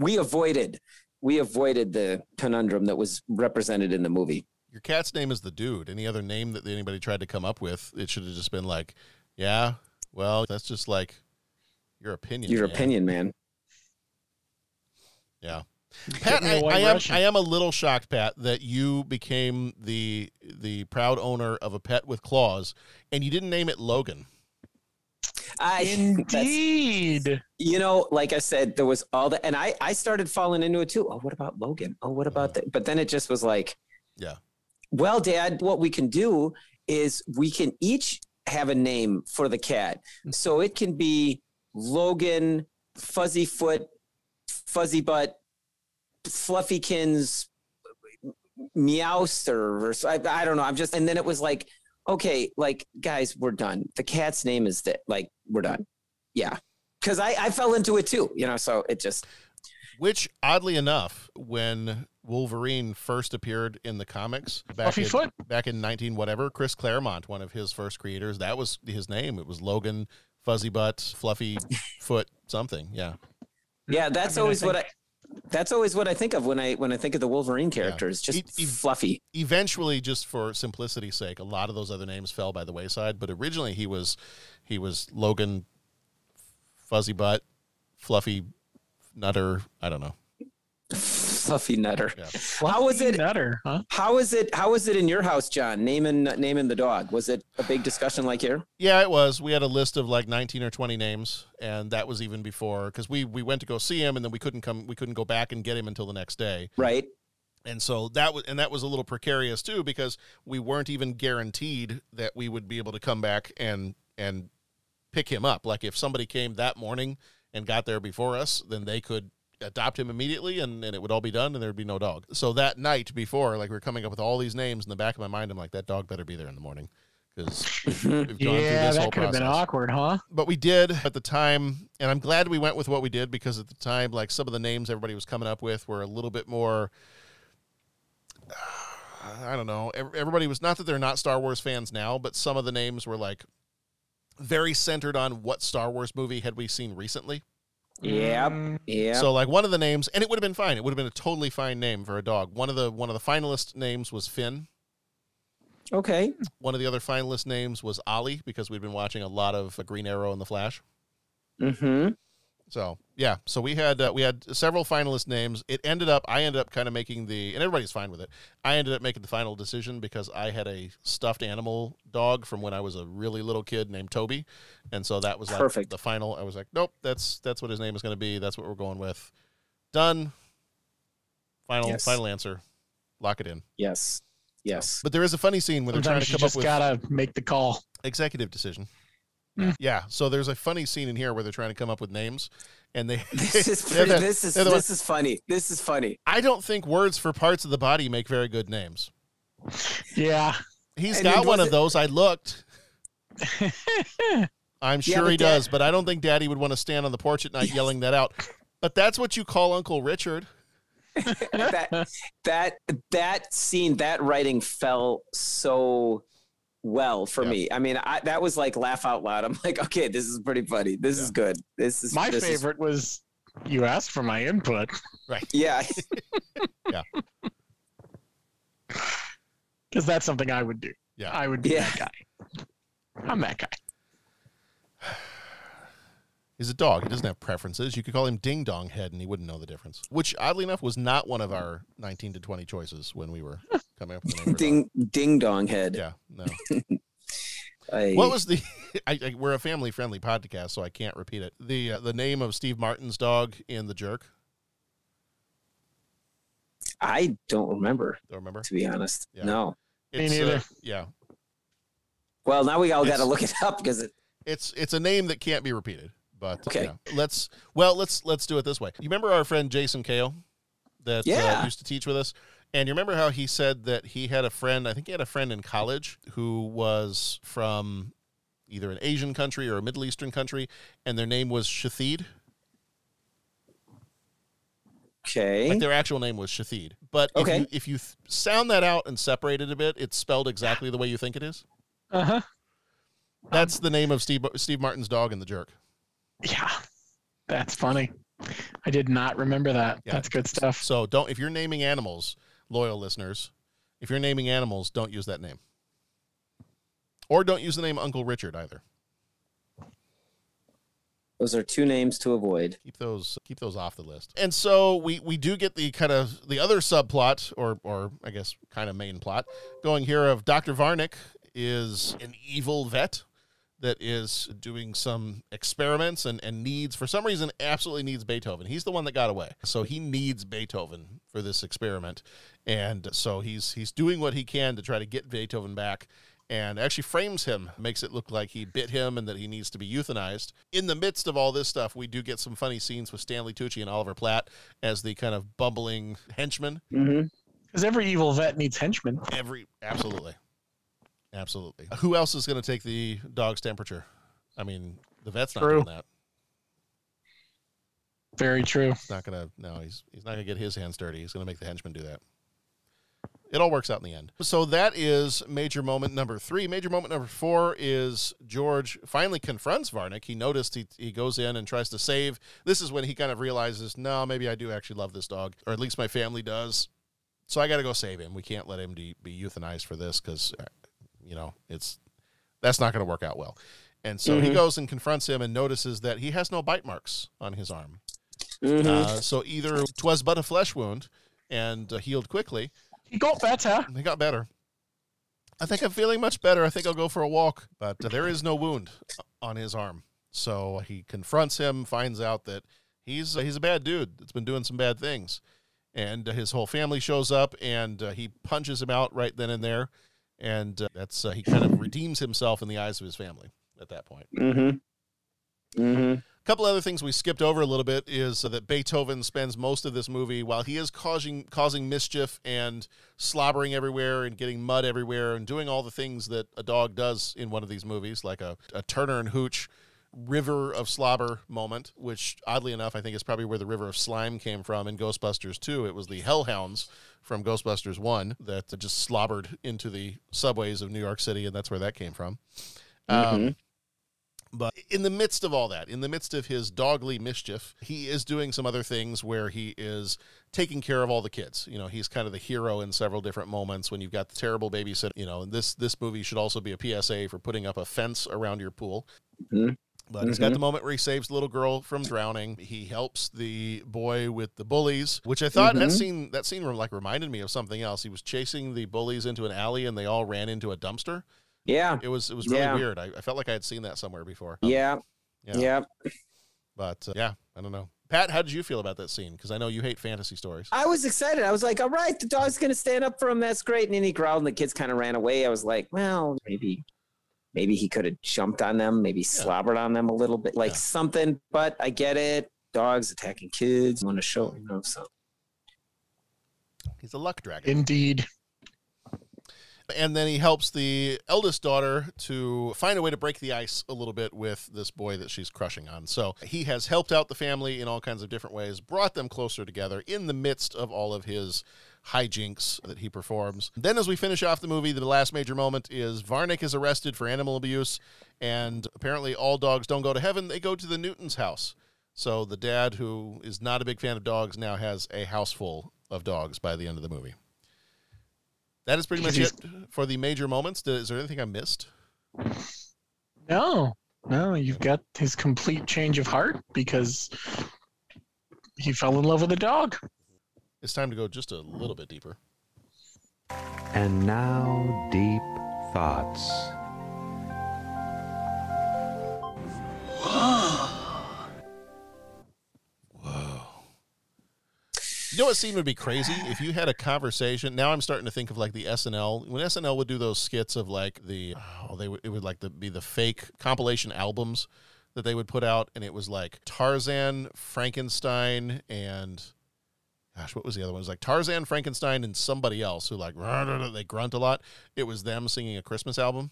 We avoided we avoided the conundrum that was represented in the movie. Your cat's name is the dude. Any other name that anybody tried to come up with, it should have just been like, yeah, well, that's just like your opinion. Your man. opinion, man. Yeah. Pat, me I, a white I am I am a little shocked, Pat, that you became the the proud owner of a pet with claws, and you didn't name it Logan. I <laughs> Indeed. you know, like I said, there was all that, and I I started falling into it too. Oh, what about Logan? Oh, what about mm. that? But then it just was like, Yeah. well, Dad, what we can do is we can each have a name for the cat, mm. so it can be Logan, Fuzzy Foot, Fuzzy Butt, Fluffykins, Meowster, or so- I, I don't know. I'm just, and then it was like, okay, like guys, we're done. The cat's name is that, like, we're done. Yeah, because I I fell into it too, you know. So it just Which, oddly enough, when Wolverine first appeared in the comics back in, Foot? back in nineteen whatever, Chris Claremont, one of his first creators, that was his name. It was Logan, Fuzzy Butt, Fluffy <laughs> Foot, something. Yeah. yeah, that's I mean, I always what I. That's always what I think of when I when I think of the Wolverine characters. Just He- he- fluffy. eventually just for simplicity's sake a lot of those other names fell by the wayside but originally he was he was logan fuzzy butt fluffy nutter i don't know Fluffy nutter. Yeah. How was it? Nutter, huh? How is it? How was it in your house, John? Naming naming the dog. Was it a big discussion like here? yeah it was we had a list of like 19 or 20 names and that was even before because we we went to go see him and then we couldn't come we couldn't go back and get him until the next day Right. and so that was and that was a little precarious too because we weren't even guaranteed that we would be able to come back and and pick him up like if somebody came that morning and got there before us then they could adopt him immediately and, and it would all be done and there'd be no dog. So that night before like we are coming up with all these names in the back of my mind i'm like that dog better be there in the morning. Because <laughs> we've gone through Yeah, that could have been awkward, huh? but we did at the time and i'm glad we went with what we did because at the time like some of the names everybody was coming up with were a little bit more uh, i don't know everybody was not that they're not star wars fans now but some of the names were like very centered on what star wars movie had we seen recently Yep. Yeah. so like one of the names and it would have been fine it would have been a totally fine name for a dog one of the one of the finalist names was finn okay. one of the other finalist names was ollie because we'd been watching a lot of green arrow and the flash Mm-hmm. So yeah, so we had uh, we had several finalist names. It ended up I ended up kind of making the and everybody's fine with it. I ended up making the final decision because I had a stuffed animal dog from when I was a really little kid named Toby, and so that was like Perfect. the final. I was like, nope, that's that's what his name is going to be. That's what we're going with. Done. Final Yes. final answer. Lock it in. Yes. Yes. But there is a funny scene where they're trying to come up just with gotta make the call. executive decision. Yeah, so there's a funny scene in here where they're trying to come up with names, and they <laughs> This is <laughs> pretty, this is this is funny. This is funny. I don't think words for parts of the body make very good names. Yeah. He's And got one of those. I looked. <laughs> I'm sure but he Dad- does, but I don't think Daddy would want to stand on the porch at night yelling that out. But that's what you call Uncle Richard. that that that scene, that writing fell so well for Yeah. me. I mean, I, that was like laugh out loud. I'm like, okay, this is pretty funny. This is good. This is My this is- favorite was you asked for my input. Right. <laughs> yeah. <laughs> Yeah. <laughs> Because that's something I would do. Yeah. I would be Yeah. that guy. I'm that guy. <sighs> He's a dog. He doesn't have preferences. You could call him Ding Dong Head, and he wouldn't know the difference. Which, oddly enough, was not one of our 19 to 20 choices when we were coming up with the name. for a dog. Ding ding dong head. Yeah, no. <laughs> I- What was the? <laughs> I, I, we're a family friendly podcast, so I can't repeat it. The uh, the name of Steve Martin's dog in The Jerk. I don't remember, Don't remember. to be honest. Yeah. No. Me It's, uh, neither. yeah, Well, now we all got to look it up because it. it's it's a name that can't be repeated. But Okay. yeah. let's well let's let's do it this way. You remember our friend Jason Kale that uh, used to teach with us, and you remember how he said that he had a friend. I think he had a friend in college who was from either an Asian country or a Middle Eastern country, and their name was Shathid. Okay. Like their actual name was Shathid. But if Okay. you if you th- sound that out and separate it a bit, it's spelled exactly the way you think it is. Uh huh. That's the name of Steve Steve Martin's dog in The Jerk. Yeah. That's funny. I did not remember that. Yeah. That's good stuff. So don't if you're naming animals, loyal listeners, if you're naming animals, don't use that name. Or don't use the name Uncle Richard either. Those are two names to avoid. Keep those keep those off the list. And so we we do get the kind of the other subplot or or I guess kind of main plot going here of Dr. Varnick is an evil vet that is doing some experiments and, and needs for some reason absolutely needs Beethoven. He's the one that got away. So he needs Beethoven for this experiment. And so he's he's doing what he can to try to get Beethoven back and actually frames him, makes it look like he bit him and that he needs to be euthanized. In the midst of all this stuff, we do get some funny scenes with Stanley Tucci and Oliver Platt as the kind of bumbling henchmen. Because mm-hmm. every evil vet needs henchmen. Every absolutely, absolutely. Who else is going to take the dog's temperature? I mean, the vet's not True. doing that. Very true. He's not gonna. No, he's he's not gonna get his hands dirty. He's gonna make the henchman do that. It all works out in the end. So that is major moment number three. Major moment number four is George finally confronts Varnick. He noticed he, he goes in and tries to save. This is when he kind of realizes, no, maybe I do actually love this dog, or at least my family does. So I got to go save him. We can't let him be, be euthanized for this because, uh, you know, it's that's not going to work out well. And so he Mhm. goes and confronts him and notices that he has no bite marks on his arm. Mhm. Uh, so either twas but a flesh wound and uh, healed quickly. He got better. He got better. I think I'm feeling much better. I think I'll go for a walk. But uh, there is no wound on his arm. So he confronts him, finds out that he's uh, he's a bad dude that's been doing some bad things, and uh, his whole family shows up, and uh, he punches him out right then and there, and uh, that's uh, he kind of redeems himself in the eyes of his family at that point. Mm-hmm. Mm-hmm. A couple other things we skipped over a little bit is that Beethoven spends most of this movie while he is causing causing mischief and slobbering everywhere and getting mud everywhere and doing all the things that a dog does in one of these movies, like a, a Turner and Hooch river of slobber moment, which oddly enough I think is probably where the river of slime came from in Ghostbusters 2. It was the Hellhounds from Ghostbusters 1 that just slobbered into the subways of New York City, and that's where that came from. Um, Mhm. but in the midst of all that, in the midst of his dogly mischief, he is doing some other things where he is taking care of all the kids. You know, he's kind of the hero in several different moments when you've got the terrible babysitter. You know, and this this movie should also be a PSA for putting up a fence around your pool. Mhm. But he's got the moment where he saves the little girl from drowning. He helps the boy with the bullies, which I thought that Mhm. scene that scene like reminded me of something else. He was chasing the bullies into an alley and they all ran into a dumpster. Yeah. It was it was really Yeah. weird. I, I felt like I had seen that somewhere before. Yeah. Yeah. Yeah. But uh, yeah, I don't know. Pat, how did you feel about that scene? Because I know you hate fantasy stories. I was excited. I was like, all right, the dog's going to stand up for him. That's great. And then he growled and the kids kind of ran away. I was like, well, maybe, maybe he could have jumped on them, maybe slobbered on them a little bit, like something. But I get it. Dogs attacking kids. want to show, you know, so. He's a luck dragon. Indeed. And then he helps the eldest daughter to find a way to break the ice a little bit with this boy that she's crushing on. So he has helped out the family in all kinds of different ways, brought them closer together in the midst of all of his hijinks that he performs. Then, as we finish off the movie, the last major moment is Varnick is arrested for animal abuse, and apparently all dogs don't go to heaven; they go to the Newton's house. So the dad, who is not a big fan of dogs, now has a house full of dogs by the end of the movie. That is pretty much it for the major moments. Is there anything I missed? No, no, you've got his complete change of heart because he fell in love with a dog. It's time to go just a little bit deeper. And now, deep thoughts. Whoa. You know what scene would be crazy if you had a conversation. Now I'm starting to think of like the SNL when SNL would do those skits of like the oh they would it would like the, be the fake compilation albums that they would put out, and it was like Tarzan, Frankenstein, and gosh, what was the other one? It was like Tarzan, Frankenstein, and somebody else who like <laughs> they grunt a lot. It was them singing a Christmas album.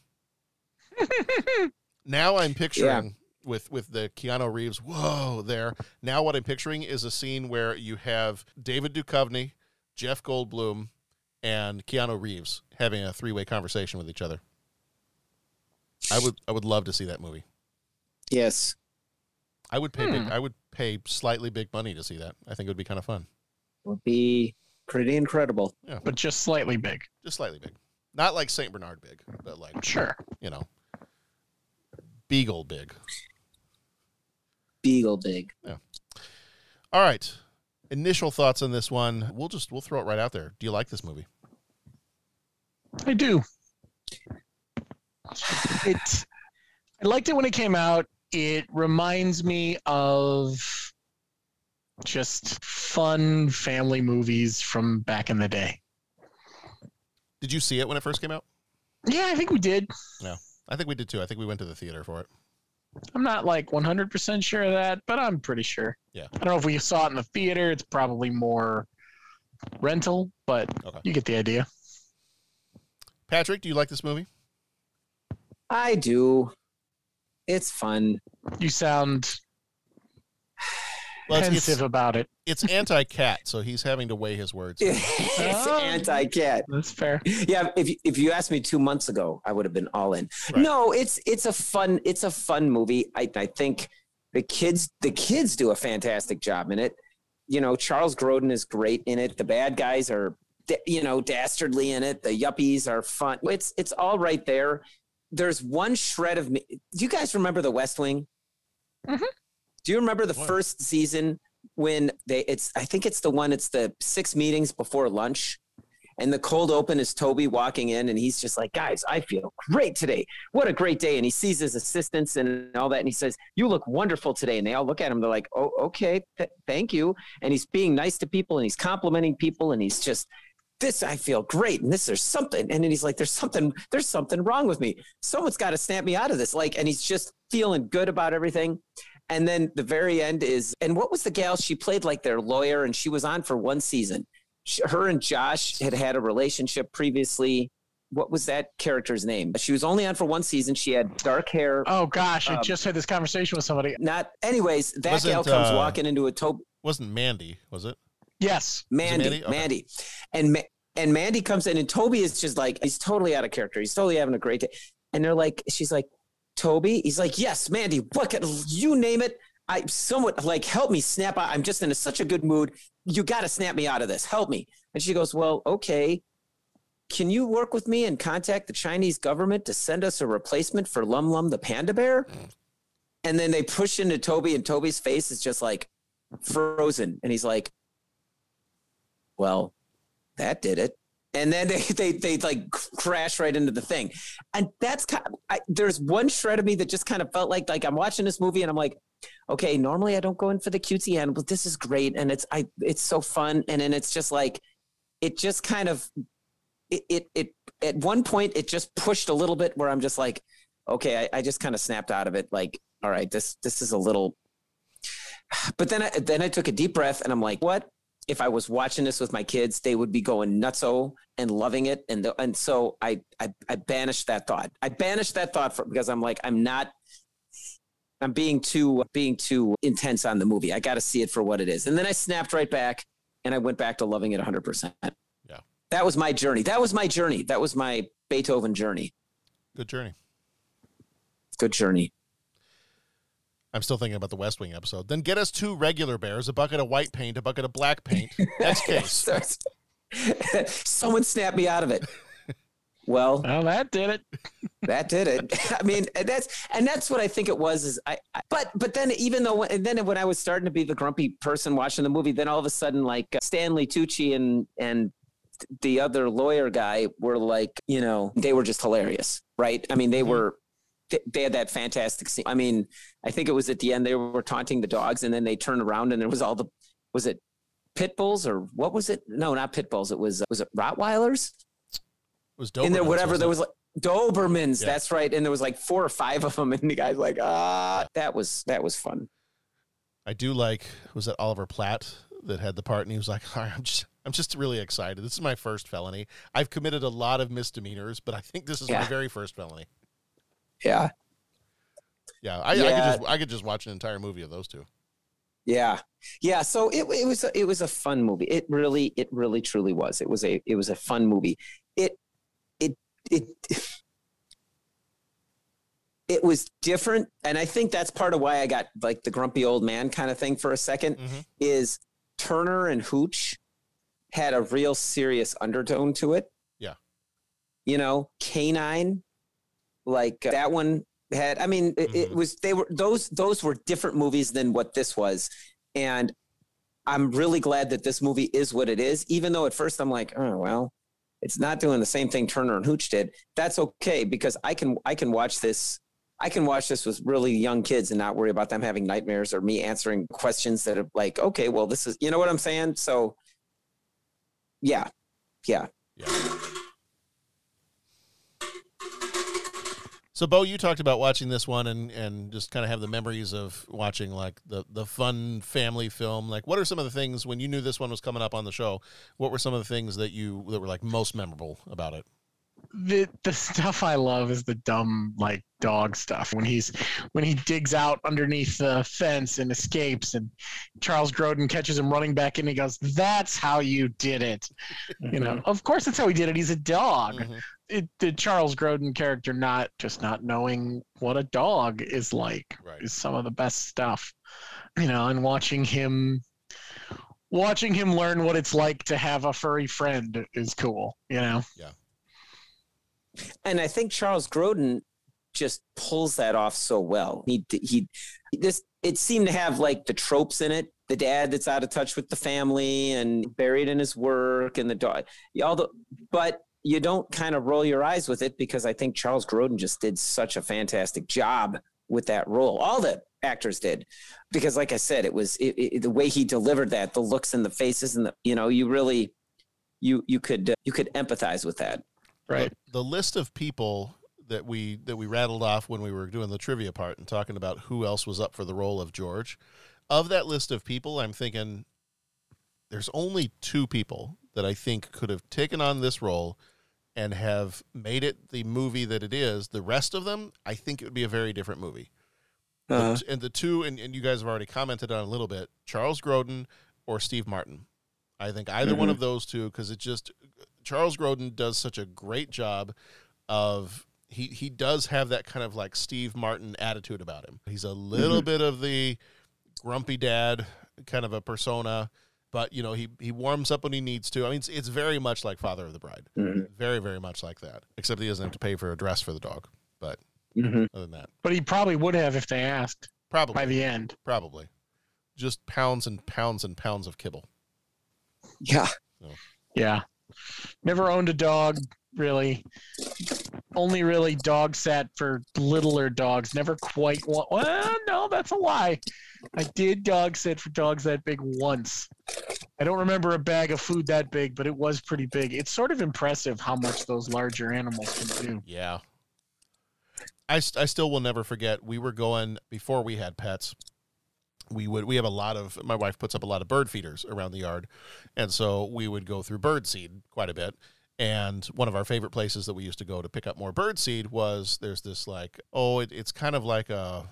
<laughs> now I'm picturing with with the Keanu Reeves, whoa, there. Now what I'm picturing is a scene where you have David Duchovny, Jeff Goldblum, and Keanu Reeves having a three way conversation with each other. I would I would love to see that movie. Yes. I would pay big, Hmm. I would pay slightly big money to see that. I think it would be kind of fun. Would be pretty incredible. Yeah. But just slightly big. Just slightly big. Not like Saint Bernard big, but like Sure. you know, Beagle big. beagle big. Yeah. All right. Initial thoughts on this one. We'll just we'll throw it right out there. Do you like this movie? I do. It. I liked it when it came out. It reminds me of just fun family movies from back in the day. Did you see it when it first came out? Yeah, I think we did. No. I think we did too. I think we went to the theater for it. I'm not like 100% sure of that, but I'm pretty sure. Yeah. I don't know if we saw it in the theater. It's probably more rental, but you get the idea. Patrick, do you like this movie? I do. It's fun. You sound Well, it's- pensive it's- about it. It's anti-cat, so he's having to weigh his words. <laughs> it's oh. anti-cat. That's fair. Yeah, if you- if you asked me two months ago, I would have been all in. No, it's it's a fun it's a fun movie. I I think the kids the kids do a fantastic job in it. You know, Charles Grodin is great in it. The bad guys are you know dastardly in it. The yuppies are fun. It's it's all right there. There's one shred of me. Do you guys remember The West Wing? Mm-hmm. Do you remember the first season when they? It's I think it's the one. It's the six meetings before lunch, and the cold open is Toby walking in, and he's just like, "Guys, I feel great today. What a great day!" And he sees his assistants and all that, and he says, "You look wonderful today." And they all look at him. They're like, "Oh, okay, th- thank you." And he's being nice to people, and he's complimenting people, and he's just this I feel great, and this there's something, and then he's like, "There's something, there's something wrong with me. Someone's got to snap me out of this." Like, and he's just feeling good about everything. And then the very end is, and what was the gal? She played like their lawyer, and she was on for one season. She, her and Josh had had a relationship previously. What was that character's name? She was only on for one season. She had dark hair. Oh gosh, I Um, just had this conversation with somebody. Not, anyways. That Wasn't, gal comes uh, walking into a Toby. Wasn't Mandy, was it? Yes, Mandy, Mandy? Mandy, Okay. and Ma- and Mandy comes in, and Toby is just like he's totally out of character. He's totally having a great day, and they're like, she's like, Toby. He's like, yes, Mandy. What? Can, you name it. I somewhat like help me snap out. I'm just in a, such a good mood. You got to snap me out of this. Help me. And she goes, well, okay. Can you work with me and contact the Chinese government to send us a replacement for Lum Lum the panda bear? And then they push into Toby, and Toby's face is just like frozen, and he's like, well, that did it. And then they <laughs> they they like crash right into the thing, and that's kind. Of, I, there's one shred of me that just kind of felt like like I'm watching this movie and I'm like, okay, normally I don't go in for the cutesy end, but this is great, and it's I it's so fun, and then it's just like, it just kind of, it it, it at one point it just pushed a little bit where I'm just like, okay, I, I just kind of snapped out of it, like, all right, this this is a little, <sighs> but then I then I took a deep breath and I'm like, what? If I was watching this with my kids, they would be going nutso and loving it. And the, and so I, I I banished that thought. I banished that thought for, because I'm like I'm not. I'm being too being too intense on the movie. I got to see it for what it is. And then I snapped right back, and I went back to loving it 100. percent Yeah, that was my journey. That was my journey. That was my Beethoven journey. Good journey. Good journey. I'm still thinking about the West Wing episode. Then get us two regular bears, a bucket of white paint, a bucket of black paint. Next <laughs> case. <laughs> Someone snapped me out of it. Well, well, that did it. that did it. <laughs> I mean, and that's and that's what I think it was. Is I, I but but then even though and then when I was starting to be the grumpy person watching the movie, then all of a sudden like uh, Stanley Tucci and and the other lawyer guy were like, you know, they were just hilarious, right? I mean, they were they- they had that fantastic scene. I mean, I think it was at the end they were taunting the dogs, and then they turned around and there was all the was it pit bulls or what was it? No, not pit bulls. It was was it Rottweilers? It was and there whatever there was like Dobermans. Yeah. That's right. And there was like four or five of them, <laughs> and the guy's like, ah, that was that was fun. I do like was that Oliver Platt that had the part, and he was like, All right, <laughs> "I'm just, I'm just really excited. This is my first felony. I've committed a lot of misdemeanors, but I think this is my very first felony." Yeah, Yeah, I, I could just, I could just watch an entire movie of those two. yeah, yeah. So it it was a, it was a fun movie. It really it really truly was. It was a it was a fun movie. It it it. <laughs> It was different, and I think that's part of why I got like the grumpy old man kind of thing for a 2nd mm-hmm. Is Turner and Hooch had a real serious undertone to it. Yeah. you know, Canine, like uh, that one had. I mean, it, it was they were those those were different movies than what this was, and I'm really glad that this movie is what it is. Even though at first I'm like, oh well, it's not doing the same thing Turner and Hooch did. That's okay because I can I can watch this. I can watch this with really young kids and not worry about them having nightmares or me answering questions that are like, okay, well, this is, you know what I'm saying? So, yeah, yeah. So, Bo, you talked about watching this one and, and just kind of have the memories of watching like the, the fun family film. Like, what are some of the things when you knew this one was coming up on the show? What were some of the things that you that were like most memorable about it? The the stuff I love is the dumb like dog stuff. When he's when he digs out underneath the fence and escapes and Charles Grodin catches him running back in and he goes that's how you did it. You know mm-hmm. of course that's how he did it. He's a dog. Mm-hmm. It, the Charles Grodin character not just not knowing what a dog is like is some of the best stuff you know and watching him watching him learn what it's like to have a furry friend is cool you know? Yeah and I think Charles Grodin just pulls that off so well. He he this it seemed to have like the tropes in it. The dad that's out of touch with the family and buried in his work, and the dog. All the but you don't kind of roll your eyes with it because I think Charles Grodin just did such a fantastic job with that role. All the actors did because, like I said, it was it, it, the way he delivered that, the looks and the faces, and the you know you really you you could uh, you could empathize with that. Right. The, the list of people that we that we rattled off when we were doing the trivia part and talking about who else was up for the role of George. Of that list of people, I'm thinking there's only two people that I think could have taken on this role and have made it the movie that it is. The rest of them, I think it would be a very different movie. Uh-huh. The- and the two, and, and you guys have already commented on a little bit, Charles Grodin or Steve Martin. I think either one Mhm. of those two, because it just Charles Grodin does such a great job of he he does have that kind of like Steve Martin attitude about him. He's a little Mhm. bit of the grumpy dad kind of a persona, but you know he he warms up when he needs to. I mean, it's, it's very much like Father of the Bride, Mhm. very very much like that. Except he doesn't have to pay for a dress for the dog. But Mhm. other than that, But he probably would have if they asked. Probably. By the end. probably just pounds and pounds and pounds of kibble. Yeah. Yeah. Never owned a dog, really. Only really dog sat for littler dogs. Never quite one. Well, no, that's a lie. I did dog sit for dogs that big once. I don't remember a bag of food that big, but it was pretty big. It's sort of impressive how much those larger animals can do. Yeah. I, st- I still will never forget. We were going before we had pets. We would we have a lot of my wife puts up a lot of bird feeders around the yard, and so we would go through bird seed quite a bit. And one of our favorite places that we used to go to pick up more bird seed was there's this like oh it, it's kind of like a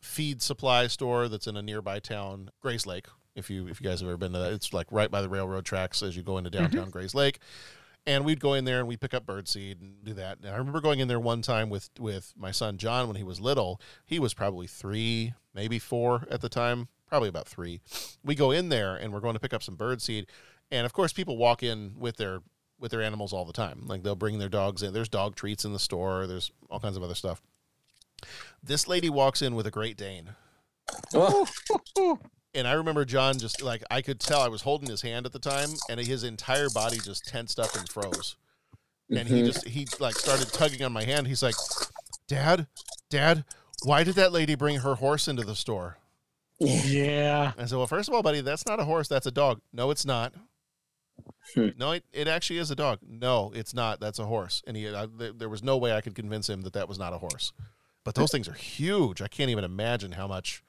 feed supply store that's in a nearby town, Grayslake. If you if you guys have ever been to that, it's like right by the railroad tracks as you go into downtown mm-hmm. Grayslake and we'd go in there and we'd pick up birdseed and do that. And I remember going in there one time with with my son John when he was little. He was probably three, maybe four at the time, probably about three. We go in there and we're going to pick up some bird seed. and of course people walk in with their with their animals all the time. Like they'll bring their dogs in. There's dog treats in the store. There's all kinds of other stuff. This lady walks in with a Great Dane. <laughs> And I remember John just like I could tell I was holding his hand at the time, and his entire body just tensed up and froze. And he Mhm. just he like started tugging on my hand. He's like, "Dad, Dad, why did that lady bring her horse into the store?" Yeah. I said, "Well, first of all, buddy, that's not a horse. That's a dog. No, it's not. no, it, it actually is a dog. No, it's not. That's a horse." And he, I, there, there was no way I could convince him that that was not a horse. But those things are huge. I can't even imagine how much.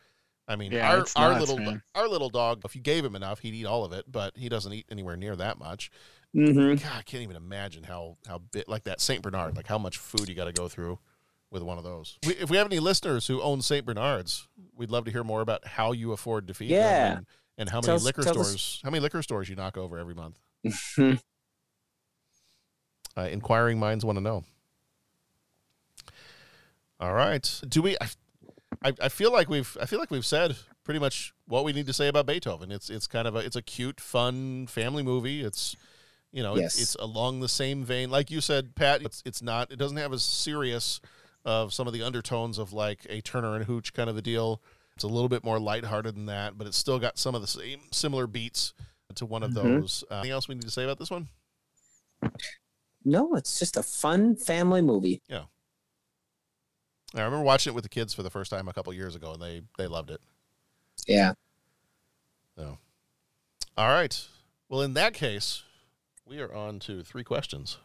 I mean, Yeah, our our nuts, little man. our little dog. If you gave him enough, he'd eat all of it. But he doesn't eat anywhere near that much. Mhm. God, I can't even imagine how how bit like that Saint Bernard, like how much food you got to go through with one of those. We, if we have any listeners who own Saint Bernards, we'd love to hear more about how you afford to feed Yeah. them and, and how many us- liquor tell us- stores how many liquor stores you knock over every month. <laughs> Uh, inquiring minds want to know. All right, do we? I, I, I feel like we've I feel like we've said pretty much what we need to say about Beethoven. It's it's kind of a it's a cute, fun family movie. It's you know Yes. it's, it's along the same vein, like you said, Pat. It's it's not it doesn't have a serious of some of the undertones of like a Turner and Hooch kind of a deal. It's a little bit more lighthearted than that, but it's still got some of the same similar beats to one of Mhm. those. Uh, anything else we need to say about this one? No, it's just a fun family movie. Yeah. I remember watching it with the kids for the first time a couple years ago, and they they loved it. Yeah. So, all right. Well, in that case, we are on to three questions.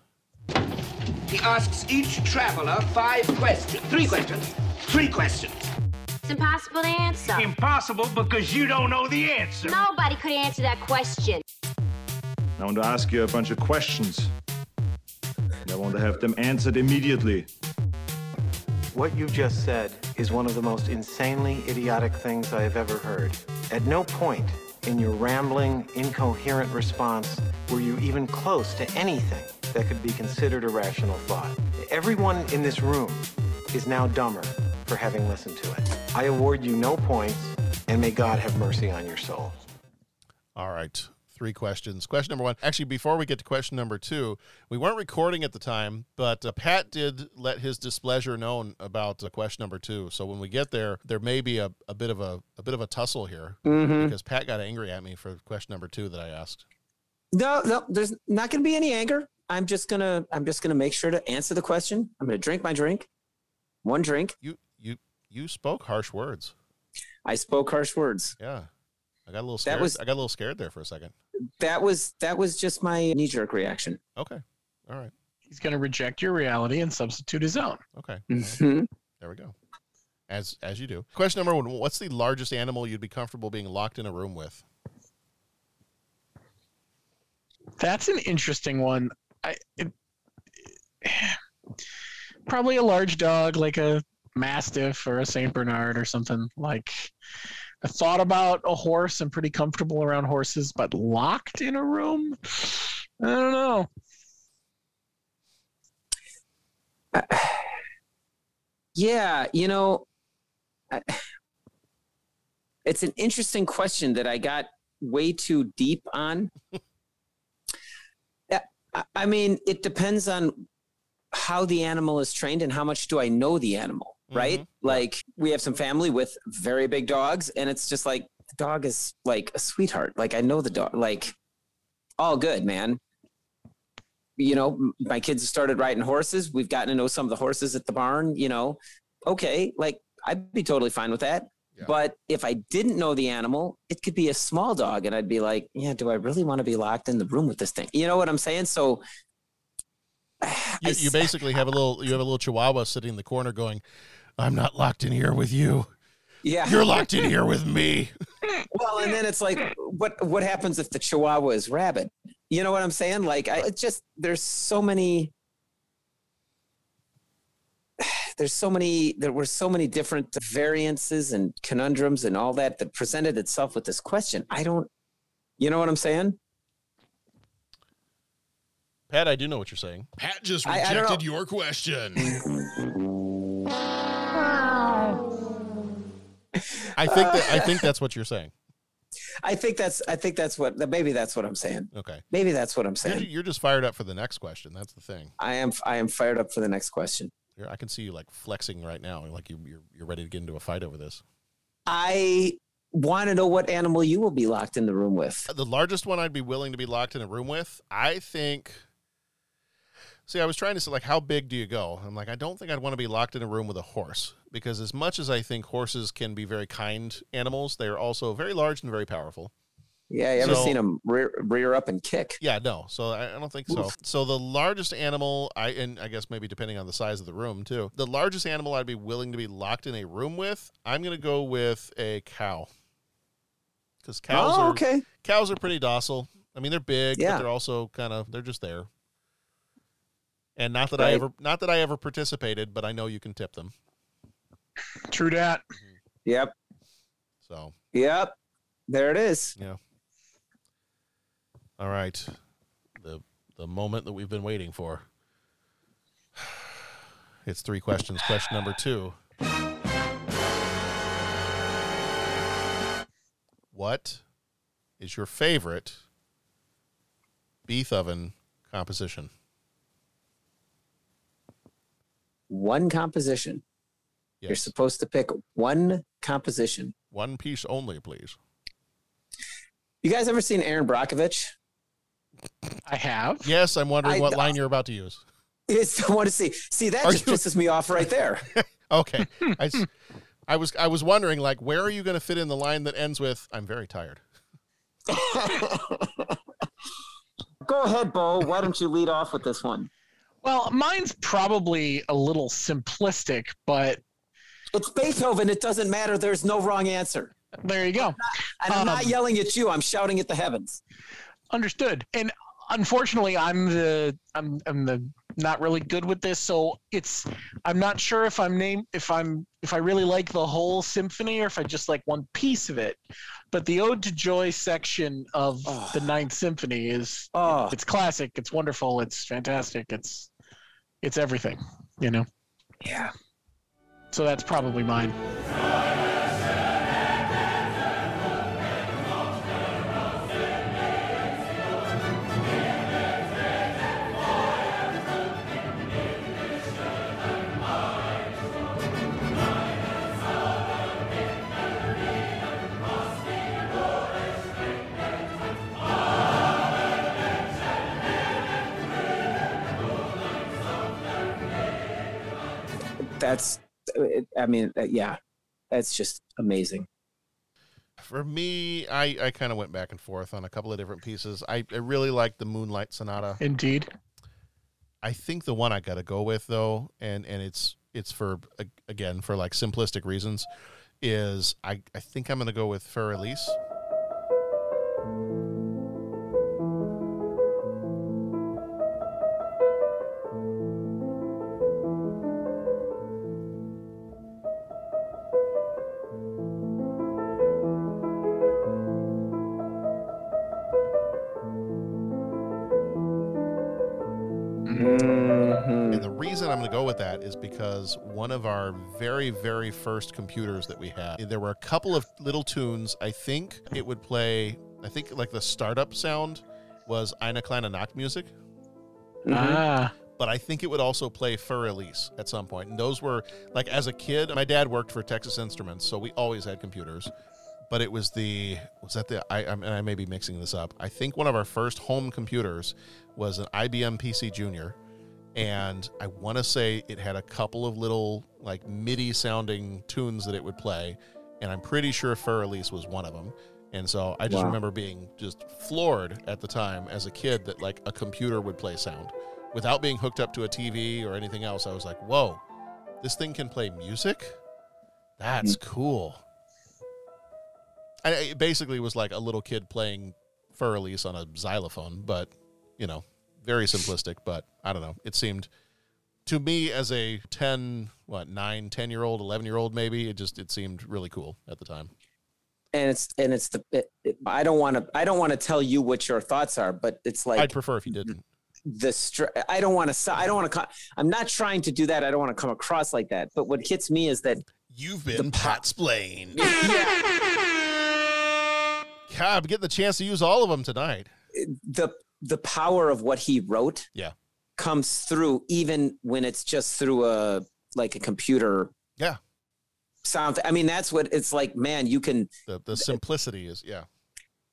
He asks each traveler five questions. Three questions. Three questions. It's impossible to answer. Impossible because you don't know the answer. Nobody could answer that question. I want to ask you a bunch of questions. And I want to have them answered immediately. What you just said is one of the most insanely idiotic things I have ever heard. At no point in your rambling, incoherent response were you even close to anything that could be considered a rational thought. Everyone in this room is now dumber for having listened to it. I award you no points, and may God have mercy on your soul. All right. Three questions. Question number one. Actually, before we get to question number two, we weren't recording at the time, but uh, Pat did let his displeasure known about uh, question number two. So when we get there, there may be a, a bit of a, a bit of a tussle here Mhm. because Pat got angry at me for question number two that I asked. No, no, there's not going to be any anger. I'm just gonna, I'm just gonna make sure to answer the question. I'm gonna drink my drink, one drink. You, you, you spoke harsh words. I spoke harsh words. Yeah, I got a little scared. was- I got a little scared there for a second. That was, that was just my knee jerk reaction. Okay. All right. He's going to reject your reality and substitute his own. Okay. Mhm. There we go. As as you do. Question number one: What's the largest animal you'd be comfortable being locked in a room with? That's an interesting one. I it, <sighs> probably a large dog like a mastiff or a Saint Bernard or something. Like I thought about a horse. I'm pretty comfortable around horses, but locked in a room, I don't know. <sighs> Yeah, you know, I, <sighs> it's an interesting question that I got way too deep on. <laughs> I- I mean, it depends on how the animal is trained and how much do I know the animal, mm-hmm. right? Like, we have some family with very big dogs, and it's just like the dog is like a sweetheart. Like, I know the dog, like, all good, man. You know, my kids have started riding horses. We've gotten to know some of the horses at the barn, you know. Okay, like, I'd be totally fine with that. But if I didn't know the animal, it could be a small dog, and I'd be like, "Yeah, do I really want to be locked in the room with this thing?" You know what I'm saying? So, <sighs> You, you basically have a little you have a little chihuahua sitting in the corner going, "I'm not locked in here with you. yeah, You're locked in here with me." <laughs> well, and then it's like, what what happens if the Chihuahua is rabid? You know what I'm saying? Like, I it's just there's so many. There's so many. There were so many different variances and conundrums and all that that presented itself with this question. I don't. You know what I'm saying? Pat, I do know what you're saying. Pat just I- I rejected your question. <laughs> I think that I think that's what you're saying. <laughs> I think that's. I think that's what. Maybe that's what I'm saying. Okay. Maybe that's what I'm You're, saying. you're just fired up for the next question. That's the thing. I am. I am fired up for the next question. You're, I can see you like flexing right now, like you, you're you're ready to get into a fight over this. I want to know what animal you will be locked in the room with. Uh, the largest one I'd be willing to be locked in a room with, I think. See, I was trying to say, like, how big do you go? I'm like, I don't think I'd want to be locked in a room with a horse because, as much as I think horses can be very kind animals, they are also very large and very powerful. Yeah, you ever So- seen them rear, rear up and kick? Yeah, no. So I, I don't think so. Oof. So the largest animal, I and I guess maybe depending on the size of the room too. The largest animal I'd be willing to be locked in a room with, I'm going to go with a cow. Because cows Oh, are okay. cows are pretty docile. I mean, they're big, Yeah. but they're also kind of they're just there. And not that I ever not that I ever participated, but I know you can tip them. True dat. Mm-hmm. Yep. So Yep. There it is. yeah. All right. The the moment that we've been waiting for. It's three questions. Question number two. What is your favorite Beethoven composition? one composition. You're supposed to pick one composition. One piece only, please. You guys ever seen Erin Brockovich? I have. Yes, I'm wondering I- what line you're about to use. It's, <laughs> I want to see. See, that Are just you- <laughs> pisses me off right there. <laughs> Okay. I, s- I was I was wondering like where are you going to fit in the line that ends with I'm very tired. Go ahead, Bo. Why don't you lead off with this one? Well, mine's probably a little simplistic, but It's Beethoven. It doesn't matter. There's no wrong answer. there you go. And I'm not Um, yelling at you. I'm shouting at the heavens. Understood. And unfortunately, I'm the I'm I'm the not really good with this, so it's I'm not sure if I'm name if I'm if I really like the whole symphony or if I just like one piece of it. But the Ode to Joy section of ah. the Ninth Symphony is Oh. it's classic, it's wonderful, it's fantastic, it's it's everything, you know. Yeah. So that's probably mine. That's, I mean, uh, yeah, that's just amazing. For me, I, I kind of went back and forth on a couple of different pieces. I, I really like the Moonlight Sonata. Indeed. I think the one I got to go with though, and and it's it's for again for like simplistic reasons, is I I think I'm going to go with Fur Elise. Is because one of our very, very first computers that we had, there were a couple of little tunes. I think it would play, I think like the startup sound was Eine kleine Nachtmusik. Ah. But I think it would also play Fur Elise at some point. And those were, like, as a kid, my dad worked for Texas Instruments, so we always had computers. But it was the, was that the, I, I'm- and I may be mixing this up. I think one of our first home computers was an IBM PC Junior and I want to say it had a couple of little like MIDI sounding tunes that it would play, and I'm pretty sure Fur Elise was one of them. And so I just Wow. remember being just floored at the time as a kid that like a computer would play sound without being hooked up to a TV or anything else. I was like, whoa, this thing can play music? That's mm. cool. I, it basically was like a little kid playing Fur Elise on a xylophone, but you know, very simplistic. But I don't know. It seemed to me as a 10, what, 9, 10 year old, 11 year old, maybe, it just, it seemed really cool at the time. And it's, and it's the, it, it- I don't want to, I don't want to tell you what your thoughts are, but it's like, I'd prefer if you didn't. the str- I don't want to I don't want to I'm not trying to do that. I don't want to come across like that. But what hits me is that You've been Pat Splain. God, <laughs> I'm getting the chance to use all of them tonight. the the power of what he wrote Yeah. comes through even when it's just through a like a computer Yeah. sound. I mean, that's what it's like, man, you can The, the simplicity is, yeah.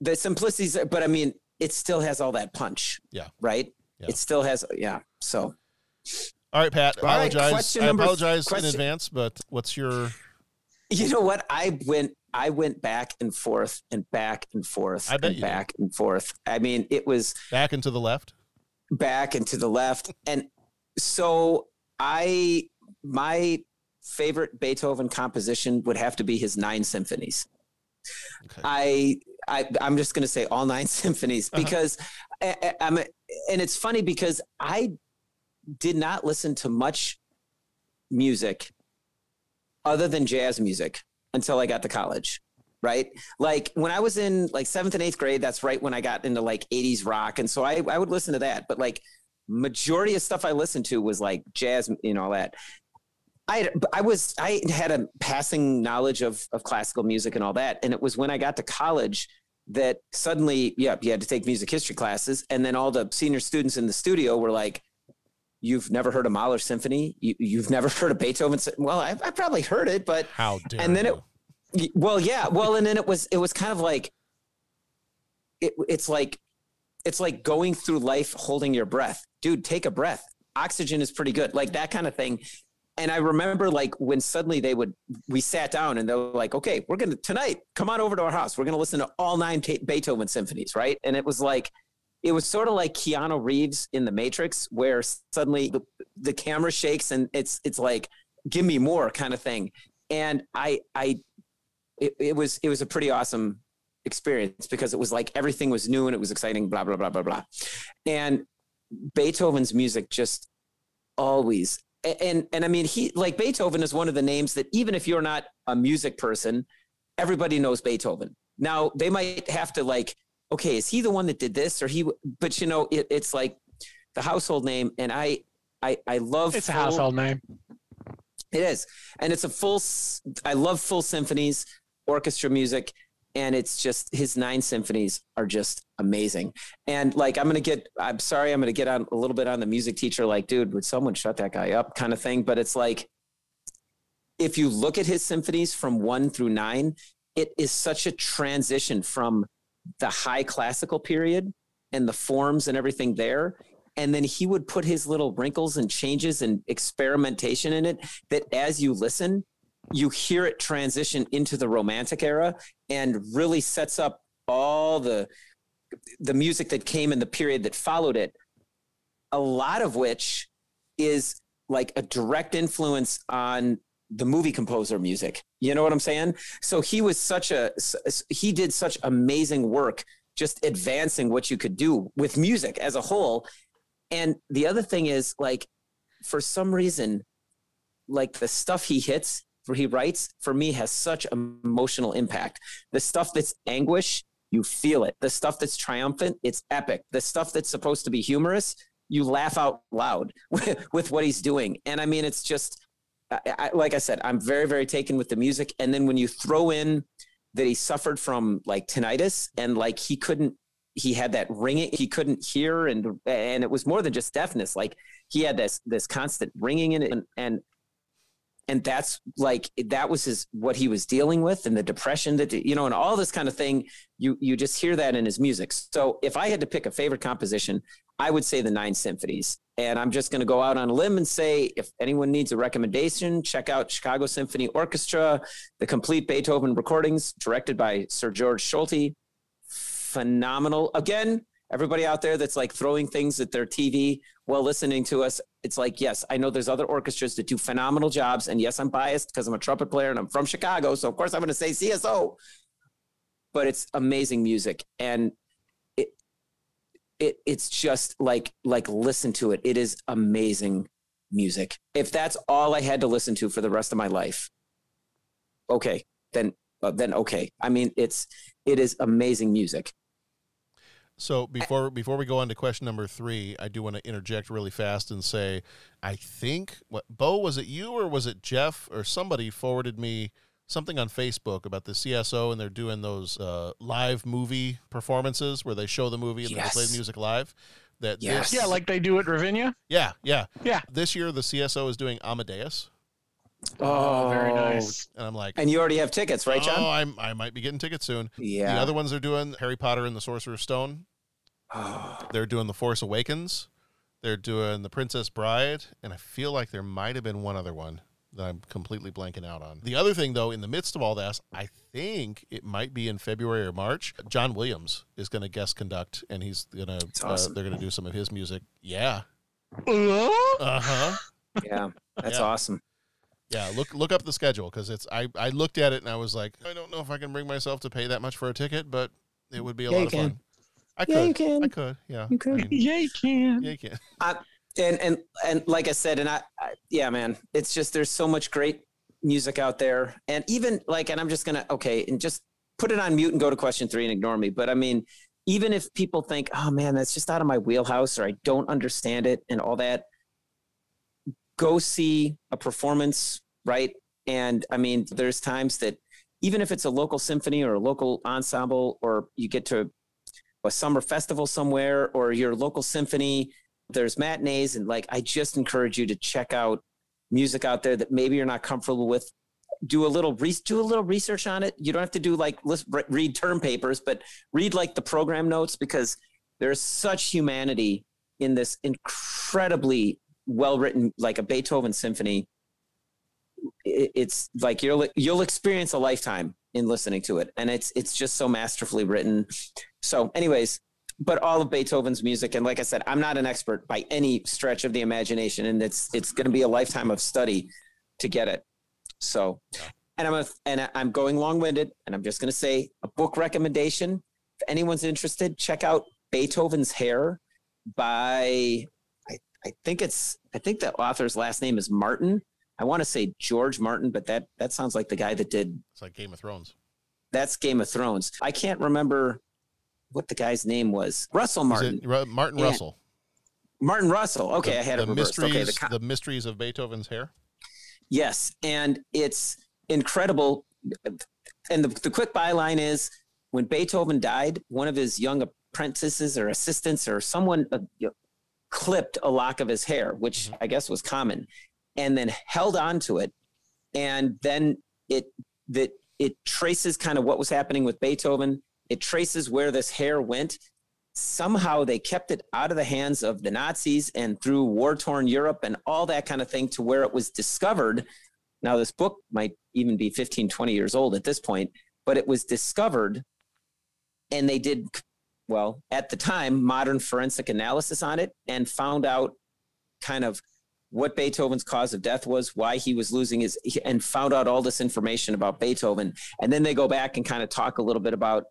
the simplicities, but I mean, it still has all that punch. Yeah. Right? Yeah. It still has yeah. So All right, Pat. All right, Apologize. I apologize question- in advance, but what's your you know what? I went I went back and forth and back and forth I bet and you did. back and forth. I mean, it was back and to the left? back and to the left. And so I my favorite Beethoven composition would have to be his nine symphonies. I, I I'm just going to say all nine <laughs> symphonies uh-huh. because I, I- I'm and it's funny because I did not listen to much music other than jazz music until I got to college. Right. Like when I was in like seventh and eighth grade, that's right when I got into like 80s rock. And so I, I would listen to that. But like majority of stuff I listened to was like jazz and all that. I, I was I had a passing knowledge of of classical music and all that, and it was when I got to college that suddenly, yeah, you had to take music history classes, and then all the senior students in the studio were like, you've never heard a Mahler symphony. You, you've never <laughs> heard a Beethoven. Well, I, I probably heard it, but How dare and then you. it, well, yeah, well, and then it was, it was kind of like, it, it's like, it's like going through life holding your breath, dude. Take a breath. Oxygen is pretty good, like that kind of thing. And I remember like when suddenly they would, we sat down and they were like, okay, we're gonna tonight, come on over to our house. We're gonna listen to all nine Beethoven symphonies, right? And it was like, it was sort of like Keanu Reeves in The Matrix, where suddenly the, the camera shakes and it's it's like, give me more kind of thing. And I I it, it was it was a pretty awesome experience because it was like everything was new and it was exciting, blah blah blah blah blah. And Beethoven's music just always and and I mean he like Beethoven is one of the names that even if you're not a music person, everybody knows Beethoven. Now they might have to like, okay, is he the one that did this or he? But you know, it, it's like the household name, and I I I love It's a household name. it is. And it's a full, I love full symphonies, orchestra music. And it's just his nine symphonies are just amazing. And like, I'm going to get, I'm sorry, I'm going to get on a little bit on the music teacher, like, dude, would someone shut that guy up kind of thing. But it's like, if you look at his symphonies from one through nine, it is such a transition from the high classical period and the forms and everything there. And then he would put his little wrinkles and changes and experimentation in it that as you listen, you hear it transition into the romantic era and really sets up all the the music that came in the period that followed it a lot of which is like a direct influence on the movie composer music. You know what I'm saying? So he was such a he did such amazing work just advancing what you could do with music as a whole. And the other thing is like for some reason like the stuff he hits where he writes for me has such emotional impact. The stuff that's anguish, you feel it. The stuff that's triumphant, it's epic. The stuff that's supposed to be humorous, you laugh out loud with, <laughs> with what he's doing. And I mean, it's just I, I, like I said, I'm very, very taken with the music. And then when you throw in that he suffered from like tinnitus and like he couldn't, he had that ringing, he couldn't hear, and and it was more than just deafness. Like he had this this constant ringing in it, and and and that's like that was his what he was dealing with and the depression that you know and all this kind of thing you you just hear that in his music so if i had to pick a favorite composition i would say the nine symphonies and i'm just going to go out on a limb and say if anyone needs a recommendation check out chicago symphony orchestra the complete beethoven recordings directed by sir george solti. Phenomenal. Again everybody out there that's like throwing things at their tv while listening to us it's like yes i know there's other orchestras that do phenomenal jobs and yes i'm biased because i'm a trumpet player and i'm from chicago so of course i'm going to say cso but it's amazing music and it it's just like like listen to it. It is amazing music. If that's all i had to listen to for the rest of my life okay then uh, then okay. I mean it's it is amazing music. So before before we go on to question number three, I do want to interject really fast and say, I think what Bo was it you or was it Jeff or somebody forwarded me something on Facebook about the CSO and they're doing those uh, live movie performances where they show the movie and then they play the music live. That Yes. this, Yeah, like they do at Ravinia. yeah, yeah, yeah. This year the CSO is doing Amadeus. Oh, very nice. And I'm like, And you already have tickets, right, John? Oh, I'm, I might be getting tickets soon. Yeah. The other ones are doing Harry Potter and the Sorcerer's Stone. They're doing The Force Awakens. They're doing The Princess Bride. And I feel like there might have been one other one that I'm completely blanking out on. The other thing, though, in the midst of all this, I think it might be in February or March. John Williams is going to guest conduct, and he's going to, awesome. uh, they're going to do some of his music. Yeah. Uh Uh huh. yeah that's Yeah. awesome Yeah, look look up the schedule because it's I I looked at it and I was like I don't know if I can bring myself to pay that much for a ticket, but it would be a Yeah, lot you of can. fun. I Yeah, could. you can. I could. Yeah. You could. I mean, Yeah, you can. yeah, you can. I, and and and like I said, and I, I yeah, man, it's just there's so much great music out there, and even like, and I'm just gonna okay, and just put it on mute and go to question three and ignore me. But I mean, even if people think, oh man, that's just out of my wheelhouse, or I don't understand it, and all that, go see a performance, right? And I mean, there's times that even if it's a local symphony or a local ensemble, or you get to a summer festival somewhere, or your local symphony there's matinees and like I just encourage you to check out music out there that maybe you're not comfortable with. Do a little re- do a little research on it. You don't have to do like read term papers, but read like the program notes because there's such humanity in this incredibly well written like a Beethoven symphony. It's like you'll you'll experience a lifetime in listening to it, and it's it's just so masterfully written. So, anyways, but all of Beethoven's music, and like I said, I'm not an expert by any stretch of the imagination, and it's it's going to be a lifetime of study to get it. So, and I'm a, and I'm going long winded, and I'm just going to say a book recommendation. If anyone's interested, check out Beethoven's Hair by I, I think it's I think the author's last name is Martin. I want to say George Martin, but that that sounds like the guy that did It's like Game of Thrones. that's Game of Thrones. I can't remember what the guy's name was. Russell Martin. Ru- Martin And- Russell. Martin Russell. Okay, The- I had the it reversed. mysteries. Okay, the co- the mysteries of Beethoven's hair. Yes, and it's incredible. And the, the quick byline is when Beethoven died, one of his young apprentices or assistants or someone uh, you know, clipped a lock of his hair, which I guess was common, and then held on to it. And then it that it traces kind of what was happening with Beethoven. It traces where this hair went. Somehow they kept it out of the hands of the Nazis and through war torn Europe and all that kind of thing to where it was discovered. Now, this book might even be 15, 20 years old at this point, but it was discovered and they did, well, at the time, modern forensic analysis on it and found out kind of what Beethoven's cause of death was, why he was losing his, and found out all this information about Beethoven. And then they go back and kind of talk a little bit about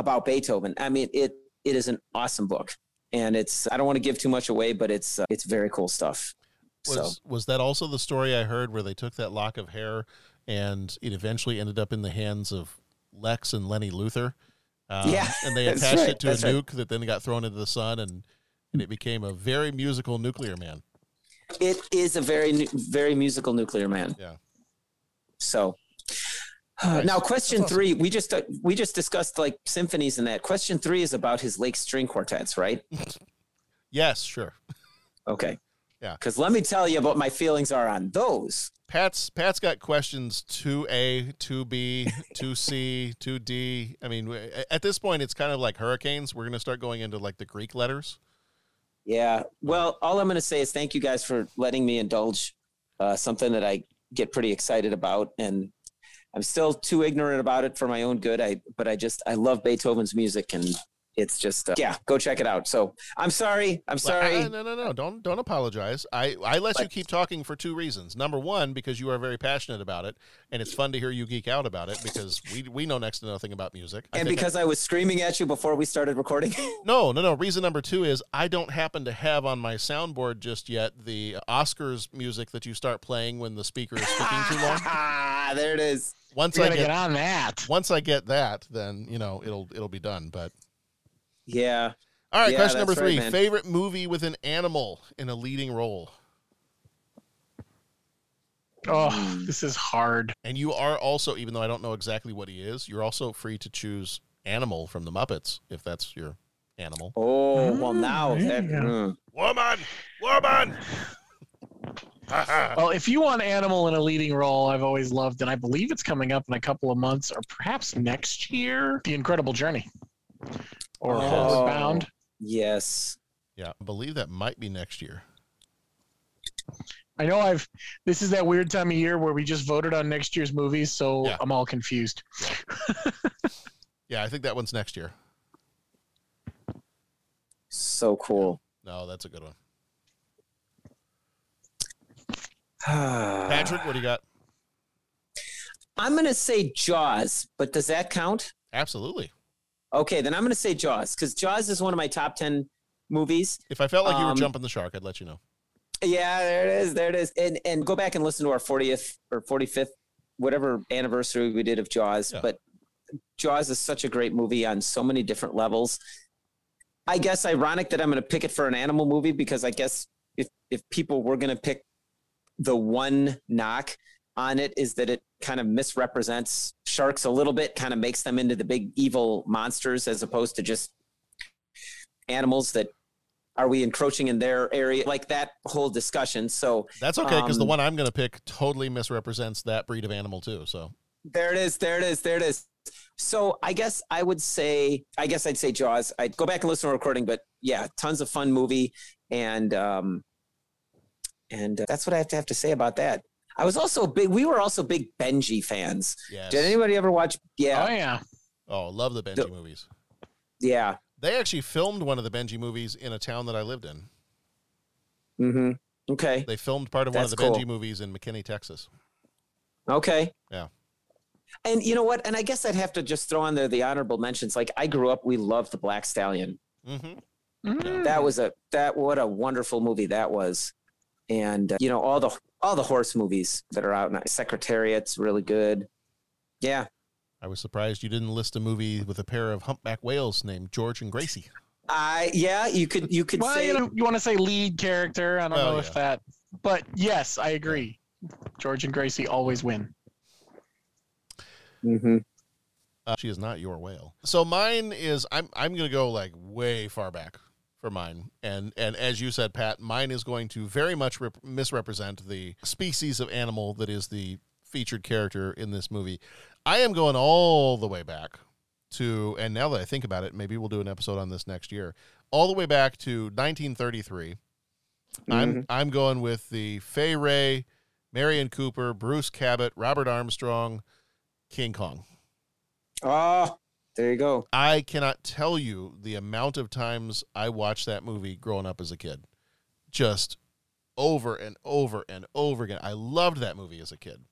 about Beethoven. I mean, it it is an awesome book, and it's I don't want to give too much away, but it's uh, it's very cool stuff. Was so was that also the story I heard where they took that lock of hair and it eventually ended up in the hands of Lex and Lenny Luthor? Um, Yeah, and they <laughs> attached right, it to a that's right. nuke that then got thrown into the sun, and and it became a very musical nuclear man. it is a very very musical nuclear man. Yeah. So. Nice. Now, question awesome. three, we just uh, we just discussed like symphonies and that. Question three is about his Late String Quartets, right? <laughs> Yes, sure. Okay. Yeah. Because let me tell you what my feelings are on those. Pat's Pat's got questions two A, two B, two C, <laughs> two D. I mean, at this point, it's kind of like hurricanes. We're going to start going into like the Greek letters. Yeah. Well, all I'm going to say is thank you guys for letting me indulge uh, something that I get pretty excited about, and I'm still too ignorant about it for my own good. I but I just I love Beethoven's music, and it's just uh, yeah, go check it out. So I'm sorry. I'm sorry. uh, no, no, no. Don't don't apologize. I I let you keep talking for two reasons. Number one, because you are very passionate about it, and it's fun to hear you geek out about it because we we know next to nothing about music. I and because I was screaming at you before we started recording. <laughs> No, no, no. Reason number two is I don't happen to have on my soundboard just yet the Oscars music that you start playing when the speaker is speaking too long. Ah, <laughs> there it is. Once I get, get on that. once I get that, then you know it'll it'll be done. But yeah. all right, Yeah, question number that's right, three: favorite movie with an animal in a leading role. Oh, Hmm. this is hard. And you are also, even though I don't know exactly what he is, you're also free to choose animal from the Muppets if that's your animal. Oh well, now there that, mm. Woman, woman. <sighs> <laughs> <laughs> Well, if you want animal in a leading role, I've always loved, and I believe it's coming up in a couple of months or perhaps next year. The Incredible Journey or Oh. Homeward Bound. Yes. Yeah, I believe that might be next year. I know I've. This is that weird time of year where we just voted on next year's movies, so Yeah. I'm all confused. Yeah, I think that one's next year. So cool. No, that's a good one. Patrick, what do you got? I'm going to say Jaws, but does that count? Absolutely. Okay, then I'm going to say Jaws because Jaws is one of my top 10 movies. If I felt like you were Um, jumping the shark, I'd let you know. Yeah, there it is. There it is. And and go back and listen to our 40th or 45th, whatever anniversary we did of Jaws. Yeah. But Jaws is such a great movie on so many different levels. I guess ironic that I'm going to pick it for an animal movie because I guess if if people were going to pick the one knock on it is that it kind of misrepresents sharks a little bit, kind of makes them into the big evil monsters as opposed to just animals that are we encroaching in their area? Like that whole discussion. So That's okay because the um, one I'm going to pick totally misrepresents that breed of animal too. So There it is. There it is. There it is. So I guess I would say, I guess I'd say Jaws. I'd go back and listen to a recording, but yeah, tons of fun movie, and um, and uh, that's what I have to have to say about that. I was also a big. We were also big Benji fans. Yes. Did anybody ever watch? Yeah. Oh yeah. oh, love the Benji movies. Yeah. They actually filmed one of the Benji movies in a town that I lived in. Mm-hmm. Okay. They filmed part of one of the cool. Benji movies in McKinney, Texas. Okay. Yeah. And you know what? And I guess I'd have to just throw on there the honorable mentions. Like I grew up, we loved the Black Stallion. Mm-hmm. That was a that what a wonderful movie that was. And uh, you know all the all the horse movies that are out now. Secretariat's really good. Yeah. I was surprised you didn't list a movie with a pair of humpback whales named George and Gracie. I yeah, you could you could Well, say you know, you want to say lead character. I don't Well, know if that, but yes, I agree. George and Gracie always win. Mm-hmm. Uh, she is not your whale. So mine is I'm I'm gonna go like way far back for mine, and and as you said, Pat, mine is going to very much rep- misrepresent the species of animal that is the featured character in this movie. I am going all the way back to, and now that I think about it, maybe we'll do an episode on this next year. All the way back to 1933. I'm mm-hmm. I'm going with the Fay Wray, Merian Cooper, Bruce Cabot, Robert Armstrong, King Kong. Oh, there you go. I cannot tell you the amount of times I watched that movie growing up as a kid. Just over and over and over again. I loved that movie as a kid.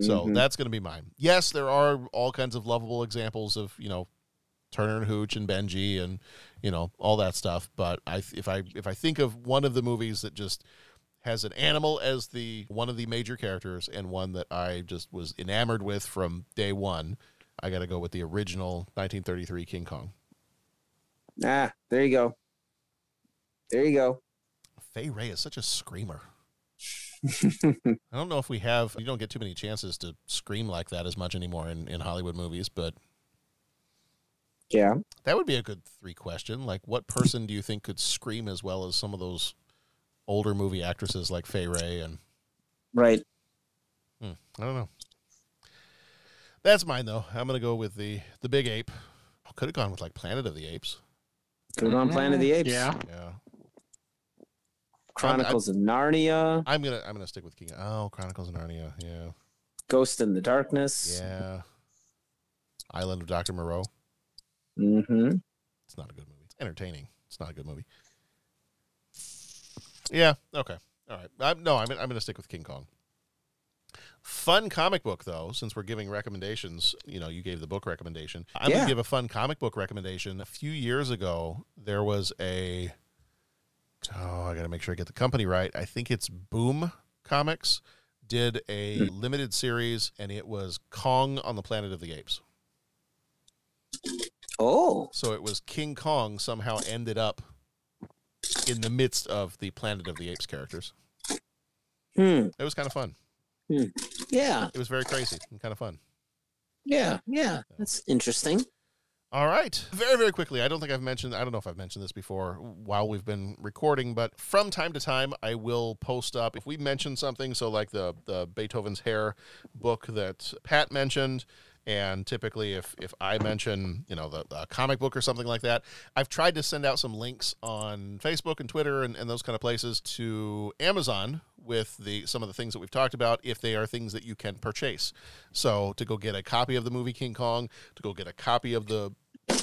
So Mhm. that's going to be mine. Yes, there are all kinds of lovable examples of, you know, Turner and Hooch and Benji and, you know, all that stuff, but I if I if I think of one of the movies that just has an animal as the one of the major characters and one that I just was enamored with from day 1, I got to go with the original 1933 King Kong. Ah, there you go. There you go. Fay Wray is such a screamer. <laughs> I don't know if we have you don't get too many chances to scream like that as much anymore in, in Hollywood movies, but Yeah. that would be a good three question. Like what person do you think could scream as well as some of those older movie actresses like Fay Wray and Right. Hmm, I don't know. That's mine though. I'm gonna go with the the big ape. Could have gone with like Planet of the Apes. Could have gone Planet of the Apes. Yeah. Yeah. Chronicles of Narnia. I'm gonna I'm gonna stick with King. Oh, Chronicles of Narnia. Yeah. Ghost in the Darkness. Yeah. Island of Dr. Moreau. Mm-hmm. It's not a good movie. It's entertaining. It's not a good movie. Yeah. Okay. All right. I'm, no, I'm, I'm going to stick with King Kong. Fun comic book, though, since we're giving recommendations. You know, you gave the book recommendation. I'm gonna give a fun comic book recommendation. A few years ago, there was a. Oh, I got to make sure I get the company right. I think it's Boom Comics did a limited series, and it was Kong on the Planet of the Apes. Oh. So it was King Kong somehow ended up in the midst of the Planet of the Apes characters. Hmm. It was kind of fun. Hmm. Yeah. It was very crazy and kind of fun. Yeah. Yeah. That's interesting. All right. Very, very quickly. I don't think I've mentioned, I don't know if I've mentioned this before while we've been recording, but from time to time, I will post up if we mention something. So, like the, the Beethoven's Hair book that Pat mentioned. And typically, if, if I mention, you know, the, the comic book or something like that, I've tried to send out some links on Facebook and Twitter and, and those kind of places to Amazon with the some of the things that we've talked about if they are things that you can purchase. So to go get a copy of the movie King Kong, to go get a copy of the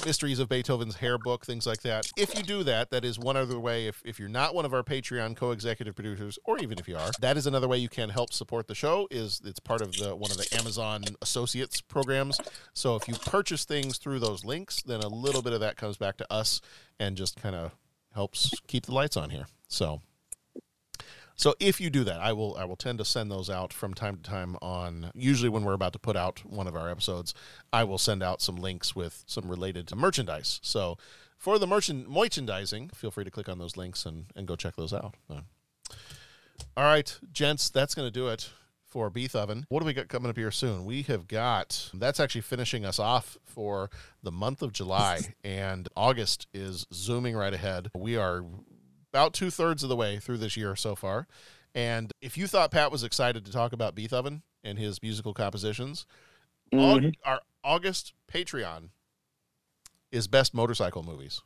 Mysteries of Beethoven's Hair book, things like that. If you do that, that is one other way. If, if you're not one of our Patreon co-executive producers, or even if you are, that is another way you can help support the show. Is it's part of the one of the Amazon Associates programs. So if you purchase things through those links, then a little bit of that comes back to us and just kind of helps keep the lights on here. So so if you do that, I will I will tend to send those out from time to time on usually when we're about to put out one of our episodes, I will send out some links with some related to merchandise. So for the merchant merchandising, feel free to click on those links and, and go check those out. Uh, All right, gents, that's going to do it. for Beef Oven. What do we got coming up here soon? We have got that's actually finishing us off for the month of July, <laughs> and August is zooming right ahead. We are about two thirds of the way through this year so far. And if you thought Pat was excited to talk about Beef Oven and his musical compositions, Aug- Mhm. our August Patreon is best motorcycle movies.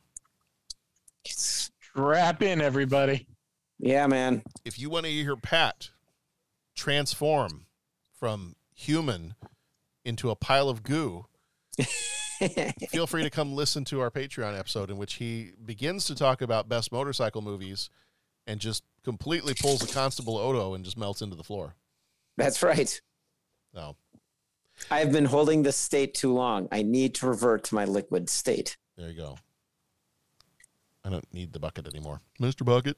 Strap in, everybody. Yeah, man. If you want to hear Pat transform from human into a pile of goo, <laughs> feel free to come listen to our Patreon episode in which he begins to talk about best motorcycle movies and just completely pulls a Constable Odo and just melts into the floor. That's right. Oh. No. I've been holding this state too long. I need to revert to my liquid state. There you go. I don't need the bucket anymore. Mr. Bucket.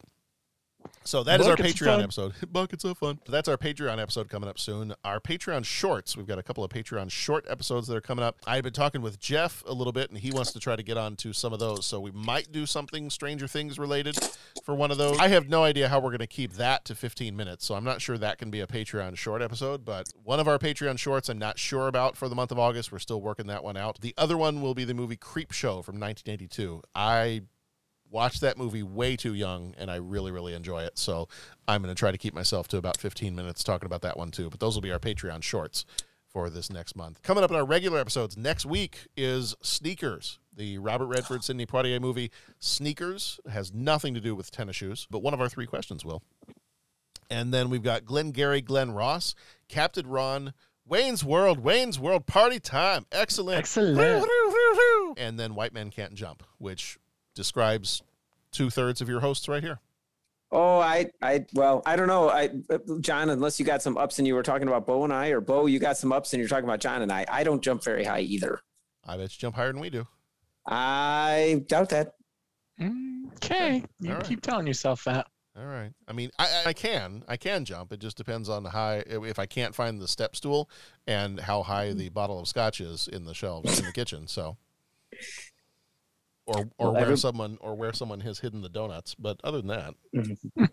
So that is our Buckets Patreon episode. <laughs> Buckets are fun. So that's our Patreon episode coming up soon. Our Patreon shorts. We've got a couple of Patreon short episodes that are coming up. I've been talking with Jeff a little bit, and he wants to try to get on to some of those. So we might do something Stranger Things related for one of those. I have no idea how we're going to keep that to 15 minutes, so I'm not sure that can be a Patreon short episode. But one of our Patreon shorts, I'm not sure about for the month of August. We're still working that one out. The other one will be the movie Creepshow from 1982. I watched that movie way too young and I really, really enjoy it. So I'm going to try to keep myself to about 15 minutes talking about that one too. But those will be our Patreon shorts for this next month. Coming up in our regular episodes next week is Sneakers, the Robert Redford, Sidney Poitier movie. Sneakers has nothing to do with tennis shoes, but one of our three questions will. And then we've got Glenn Gary, Glen Ross, Captain Ron, Wayne's World, Wayne's World Party Time. Excellent. Excellent. And then White Men Can't Jump, which describes two thirds of your hosts right here. Oh, I, I, well, I don't know. I, John, unless you got some ups and you were talking about Bo and I, or Bo, you got some ups and you're talking about John and I. I don't jump very high either. I bet you jump higher than we do. I doubt that. Okay. You All right. keep telling yourself that. All right. I mean, I, I can, I can jump. It just depends on high. If I can't find the step stool and how high the bottle of scotch is in the shelves in the kitchen. So, or or Well, where someone or where someone has hidden the donuts. But other than that, <laughs>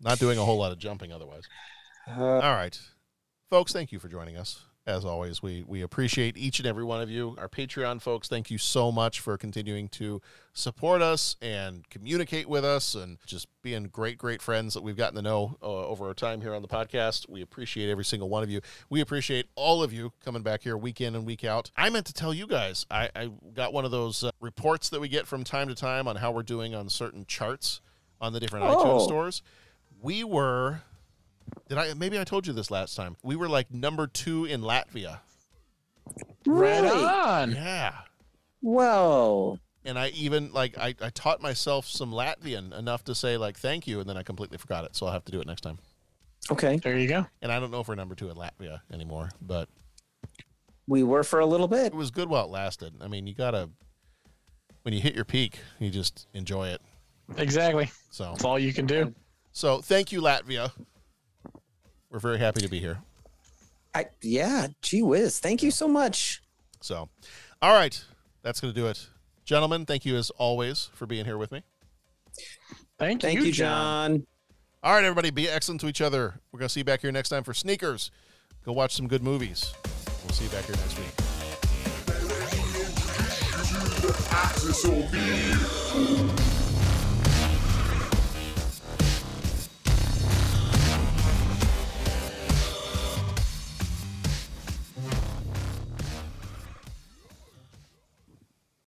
not doing a whole lot of jumping. Otherwise. Uh, All right, folks. Thank you for joining us. As always, we we appreciate each and every one of you. Our Patreon folks, thank you so much for continuing to support us and communicate with us and just being great, great friends that we've gotten to know uh, over our time here on the podcast. We appreciate every single one of you. We appreciate all of you coming back here week in and week out. I meant to tell you guys, I, I got one of those uh, reports that we get from time to time on how we're doing on certain charts on the different iTunes Oh. stores. We were did I maybe I told you this last time? We were like number two in Latvia. Right Really? on. Yeah. Well, And I even like I, I taught myself some Latvian enough to say like thank you and then I completely forgot it. So I'll have to do it next time. okay. There you go. And I don't know if we're number two in Latvia anymore, but We were for a little bit. it was good while it lasted. I mean you gotta when you hit your peak, you just enjoy it. Exactly. So That's all you can do. so thank you, Latvia. We're very happy to be here. I, yeah, gee whiz. Thank you so much. So all right. That's gonna do it. Gentlemen, Thank you as always for being here with me. Thank, Thank you, John. All right, everybody, be excellent to each other. We're going to see you back here next time for Sneakers. Go watch some good movies. We'll see you back here next week. Axis will be